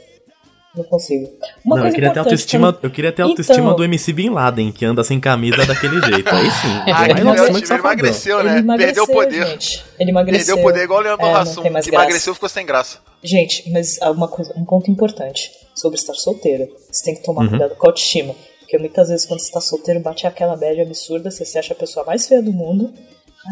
Não consigo. Uma não, eu queria, ter autoestima, eu queria ter autoestima então... do MC Bin Laden, que anda sem camisa daquele jeito. Aí sim. Ah, ele, ele emagreceu, né? Ele emagreceu, Perdeu o poder. Gente. Ele emagreceu. Perdeu o poder igual o Leandro é, Hassum, que emagreceu e ficou sem graça. Gente, mas uma coisa, um ponto importante sobre estar solteiro. Você tem que tomar uhum. cuidado com a autoestima. Porque muitas vezes quando você tá solteiro, bate aquela bad absurda, você se acha a pessoa mais feia do mundo.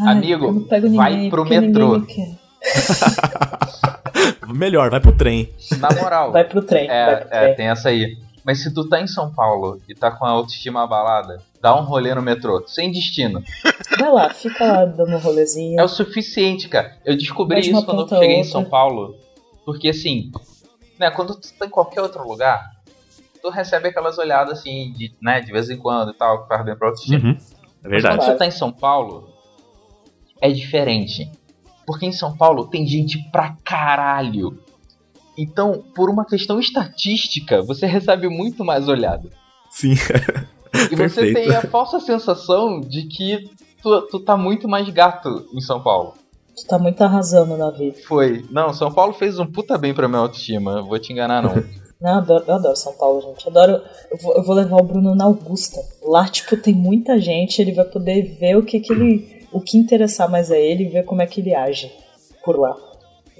Ai, Amigo, ninguém, vai pro metrô. Melhor, vai pro trem. Na moral. vai pro trem. É, pro é trem. tem essa aí. Mas se tu tá em São Paulo e tá com a autoestima abalada, dá um rolê no metrô, sem destino. Vai lá, fica lá dando um rolezinho. É o suficiente, cara. Eu descobri isso quando eu cheguei outra. em São Paulo. Porque assim, né, quando tu tá em qualquer outro lugar, tu recebe aquelas olhadas assim, de, né, de vez em quando e tal, que faz bem pra autoestima. Uhum. É verdade. Mas quando tu tá em São Paulo, é diferente. Porque em São Paulo tem gente pra caralho. Então, por uma questão estatística, você recebe muito mais olhada. Sim. e você tem a falsa sensação de que tu, tu tá muito mais gato em São Paulo. Tu tá muito arrasando na vida. Foi. Não, São Paulo fez um puta bem pra minha autoestima. Vou te enganar, não. Não, eu adoro, eu adoro São Paulo, gente. Eu adoro. Eu vou, eu vou, levar o Bruno na Augusta. Lá, tipo, tem muita gente, ele vai poder ver o que, que ele. O que interessar mais a ele e ver como é que ele age por lá.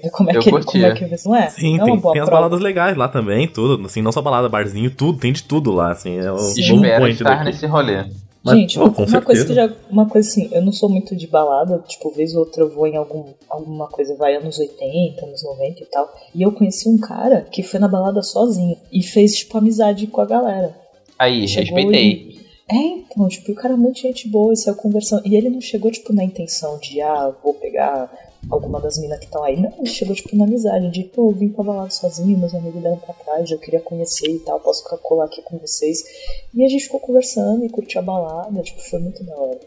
Ver como é eu que ele. Como é que, não é? Sim, não é tem, tem as baladas legais lá também, tudo. Assim, não só balada, barzinho, tudo, tem de tudo lá, assim. É o Sim. bom point estar daqui. nesse rolê. Mas, Gente, uma, uma coisa que já. Uma coisa assim, eu não sou muito de balada, tipo, vez ou outra eu vou em algum, alguma coisa, vai anos 80, anos 90 e tal. E eu conheci um cara que foi na balada sozinho e fez, tipo, amizade com a galera. Aí, Chegou respeitei. E... É, então, tipo, o cara é muito gente boa, e saiu conversando. E ele não chegou, tipo, na intenção de, ah, vou pegar alguma das minas que estão aí. Não, ele chegou tipo na amizade, de pô, eu vim pra balada sozinho, meus amigos deram pra trás, eu queria conhecer e tal, posso colar aqui com vocês. E a gente ficou conversando e curtiu a balada, tipo, foi muito da hora.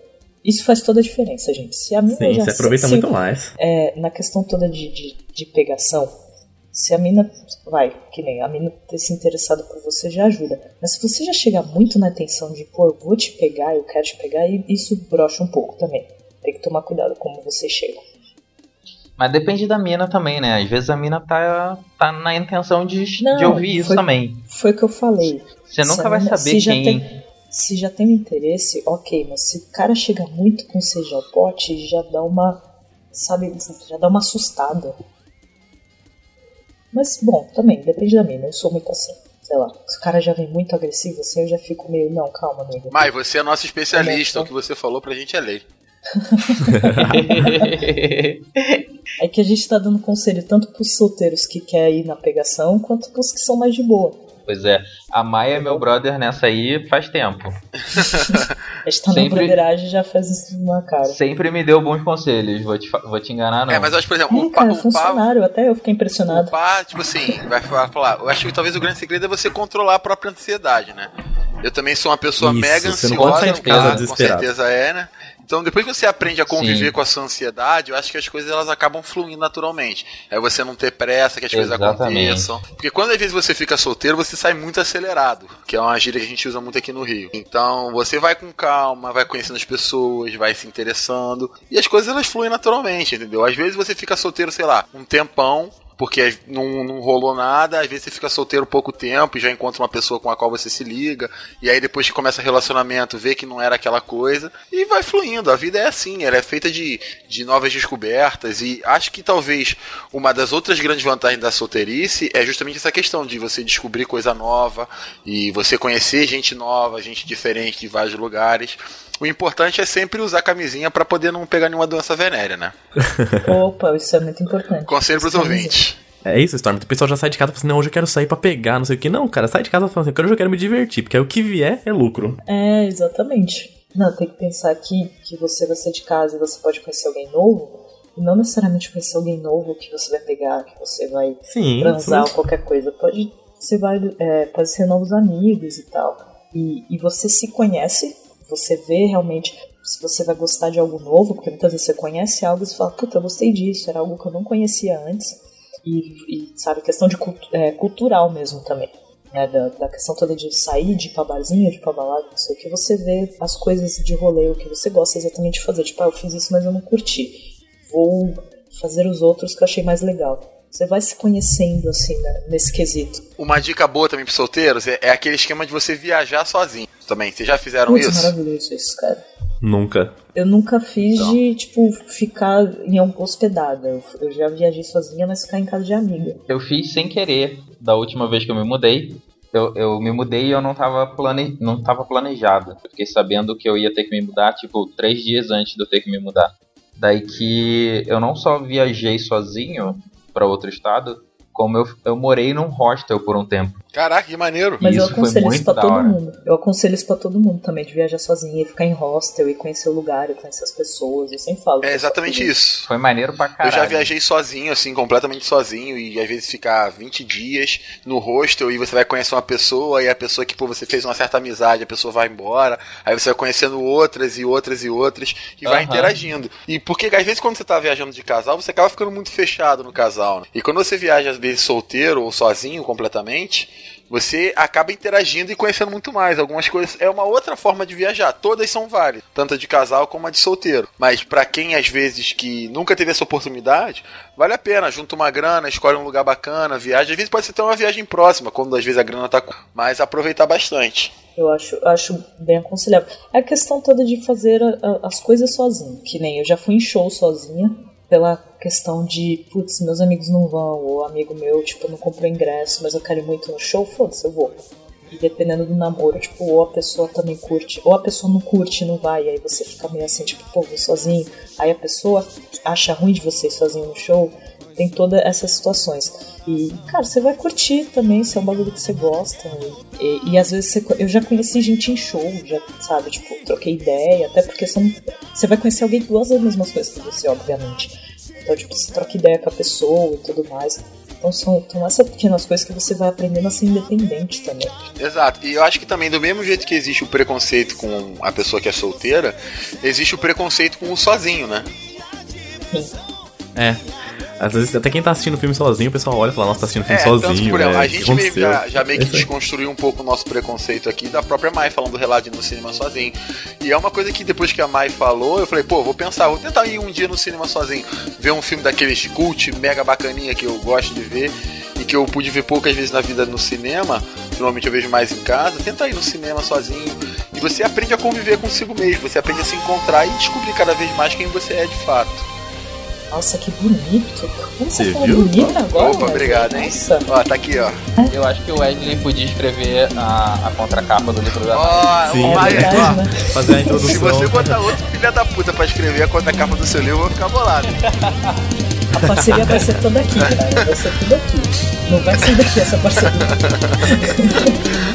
Isso faz toda a diferença, gente. Se a mina Sim, já você aproveita se, muito mais. É, na questão toda de, de, de pegação, se a mina vai, que nem a mina ter se interessado por você já ajuda. Mas se você já chega muito na intenção de, pô, eu vou te pegar, eu quero te pegar, isso brocha um pouco também. Tem que tomar cuidado como você chega. Mas depende da mina também, né? Às vezes a mina tá, tá na intenção de, Não, de ouvir isso também. Foi o que eu falei. Você nunca vai saber se quem. Tem, se já tem interesse, ok, mas se o cara chega muito com seja o pote, já dá uma. Sabe, já dá uma assustada. Mas, bom, também, depende da mina. Eu sou muito assim. Sei lá, se o cara já vem muito agressivo assim, eu já fico meio. Não, calma, amigo. Mas você é nosso especialista, o que você falou pra gente é lei. é que a gente tá dando conselho tanto pros solteiros que querem ir na pegação, quanto pros que são mais de boa. Pois é, a Maia é meu brother nessa aí faz tempo. a gente tá sempre, na broderagem já faz isso uma cara. Sempre me deu bons conselhos, vou te, vou te enganar não. É, mas eu acho, por exemplo, é, o, cara, o funcionário, pá, até eu fiquei impressionado. O pá, tipo assim, vai falar, eu acho que talvez o grande segredo é você controlar a própria ansiedade, né? Eu também sou uma pessoa isso, mega ansiosa, você não pode sair de casa com certeza é, né? Então, depois que você aprende a conviver Sim. com a sua ansiedade, eu acho que as coisas elas acabam fluindo naturalmente. É você não ter pressa que as Exatamente. coisas aconteçam. Porque quando às vezes você fica solteiro, você sai muito acelerado, que é uma gíria que a gente usa muito aqui no Rio. Então, você vai com calma, vai conhecendo as pessoas, vai se interessando, e as coisas elas fluem naturalmente, entendeu? Às vezes você fica solteiro, sei lá, um tempão, porque não, não rolou nada, às vezes você fica solteiro pouco tempo e já encontra uma pessoa com a qual você se liga, e aí depois que começa relacionamento, vê que não era aquela coisa, e vai fluindo. A vida é assim, ela é feita de, de novas descobertas, e acho que talvez uma das outras grandes vantagens da solteirice é justamente essa questão de você descobrir coisa nova, e você conhecer gente nova, gente diferente de vários lugares. O importante é sempre usar camisinha para poder não pegar nenhuma doença venérea, né? Opa, isso é muito importante. Conselho pros ouvintes. É isso, Storm. O pessoal já sai de casa e fala assim, não, hoje eu quero sair pra pegar, não sei o que. Não, cara, sai de casa falando assim, hoje eu quero me divertir, porque aí o que vier é lucro. É, exatamente. Não, tem que pensar que, que você vai sair de casa e você pode conhecer alguém novo, e não necessariamente conhecer alguém novo que você vai pegar, que você vai Sim, transar ou qualquer coisa. Pode, você vai, é, pode ser novos amigos e tal. E, e você se conhece você vê realmente se você vai gostar de algo novo, porque muitas vezes você conhece algo e você fala, puta, eu gostei disso, era algo que eu não conhecia antes. E, e sabe, questão de é, cultural mesmo também. Né, da, da, questão toda de sair, de ir pra barzinho, de ir pra balada, não sei o que, você vê as coisas de rolê, o que você gosta exatamente de fazer. Tipo, ah, eu fiz isso, mas eu não curti. Vou fazer os outros que eu achei mais legal. Você vai se conhecendo, assim, né, nesse quesito. Uma dica boa também pros solteiros é, é, aquele esquema de você viajar sozinho também. Vocês já fizeram Putz, isso? maravilhoso isso, cara. Nunca. Eu nunca fiz então. de, tipo, ficar em alguma hospedada. Eu, eu já viajei sozinha, mas ficar em casa de amiga. Eu fiz sem querer, da última vez que eu me mudei. Eu, eu me mudei e eu não tava, plane... não tava planejado. fiquei sabendo que eu ia ter que me mudar, tipo, três dias antes de eu ter que me mudar. Daí que eu não só viajei sozinho, para outro estado, como eu, eu morei num hostel por um tempo. Caraca, que maneiro. Mas isso eu aconselho isso pra todo hora. mundo. Eu aconselho isso pra todo mundo também, de viajar sozinho e ficar em hostel e conhecer o lugar e conhecer as pessoas. Eu sempre falo. É exatamente isso. Foi maneiro pra caralho. Eu já viajei sozinho, assim, completamente sozinho, e às vezes ficar 20 dias no hostel e você vai conhecer uma pessoa e a pessoa que pô, você fez uma certa amizade, a pessoa vai embora, aí você vai conhecendo outras e outras e outras e vai interagindo. E porque às vezes quando você tá viajando de casal, você acaba ficando muito fechado no casal. Né? E quando você viaja às vezes solteiro ou sozinho completamente, você acaba interagindo e conhecendo muito mais. Algumas coisas é uma outra forma de viajar. Todas são válidas, tanto a de casal como a de solteiro. Mas para quem às vezes que nunca teve essa oportunidade, vale a pena. Junta uma grana, escolhe um lugar bacana, viaja. Às vezes pode ser até uma viagem próxima, quando às vezes a grana tá. Mas aproveitar bastante. Eu acho, acho bem aconselhável. É a questão toda de fazer a, a, as coisas sozinho. Que nem eu já fui em show sozinha pela questão de, putz, meus amigos não vão, ou amigo meu, tipo, não comprou ingresso, mas eu quero ir muito no show, foda-se, eu vou. E dependendo do namoro, tipo, ou a pessoa também curte, ou a pessoa não curte, não vai, aí você fica meio assim, tipo, pô, vou sozinho. Aí a pessoa acha ruim de você ir sozinho no show. Tem todas essas situações. E, cara, você vai curtir também, se é um bagulho que você gosta. E, e, e às vezes você, eu já conheci gente em show, já, sabe, tipo, troquei ideia, até porque são, você vai conhecer alguém que gosta das mesmas coisas que você, obviamente. Então, tipo, você troca ideia com a pessoa e tudo mais. Então são, são essas pequenas coisas que você vai aprendendo a ser independente também. Exato. E eu acho que também, do mesmo jeito que existe o preconceito com a pessoa que é solteira, existe o preconceito com o sozinho, né? Sim. É. Às vezes, até quem tá assistindo o filme sozinho, o pessoal olha e fala, nossa, tá assistindo o filme É, tanto sozinho. ela. né? A gente meio já, já meio que desconstruiu um pouco o nosso preconceito aqui da própria Mai falando do ir no cinema sozinho. E é uma coisa que depois que a Mai falou, eu falei, pô, vou pensar, vou tentar ir um dia no cinema sozinho, ver um filme daqueles cult mega bacaninha que eu gosto de ver e que eu pude ver poucas vezes na vida no cinema, normalmente eu vejo mais em casa, tentar ir no cinema sozinho. E você aprende a conviver consigo mesmo, você aprende a se encontrar e descobrir cada vez mais quem você é de fato. Nossa, que bonito. Como você Você falou viu? bonito agora? Opa, obrigado, hein? Nossa. Ó, tá aqui, ó. Eu acho que o Wesley podia escrever a, a contracapa do livro da Ó, Sim, o É verdade, ó, né? Fazer a Se introdução. você botar outro filho da puta pra escrever a contracapa do seu livro, eu vou ficar bolado. A parceria vai ser toda aqui, cara. Vai ser tudo aqui. Não vai sair daqui essa parceria.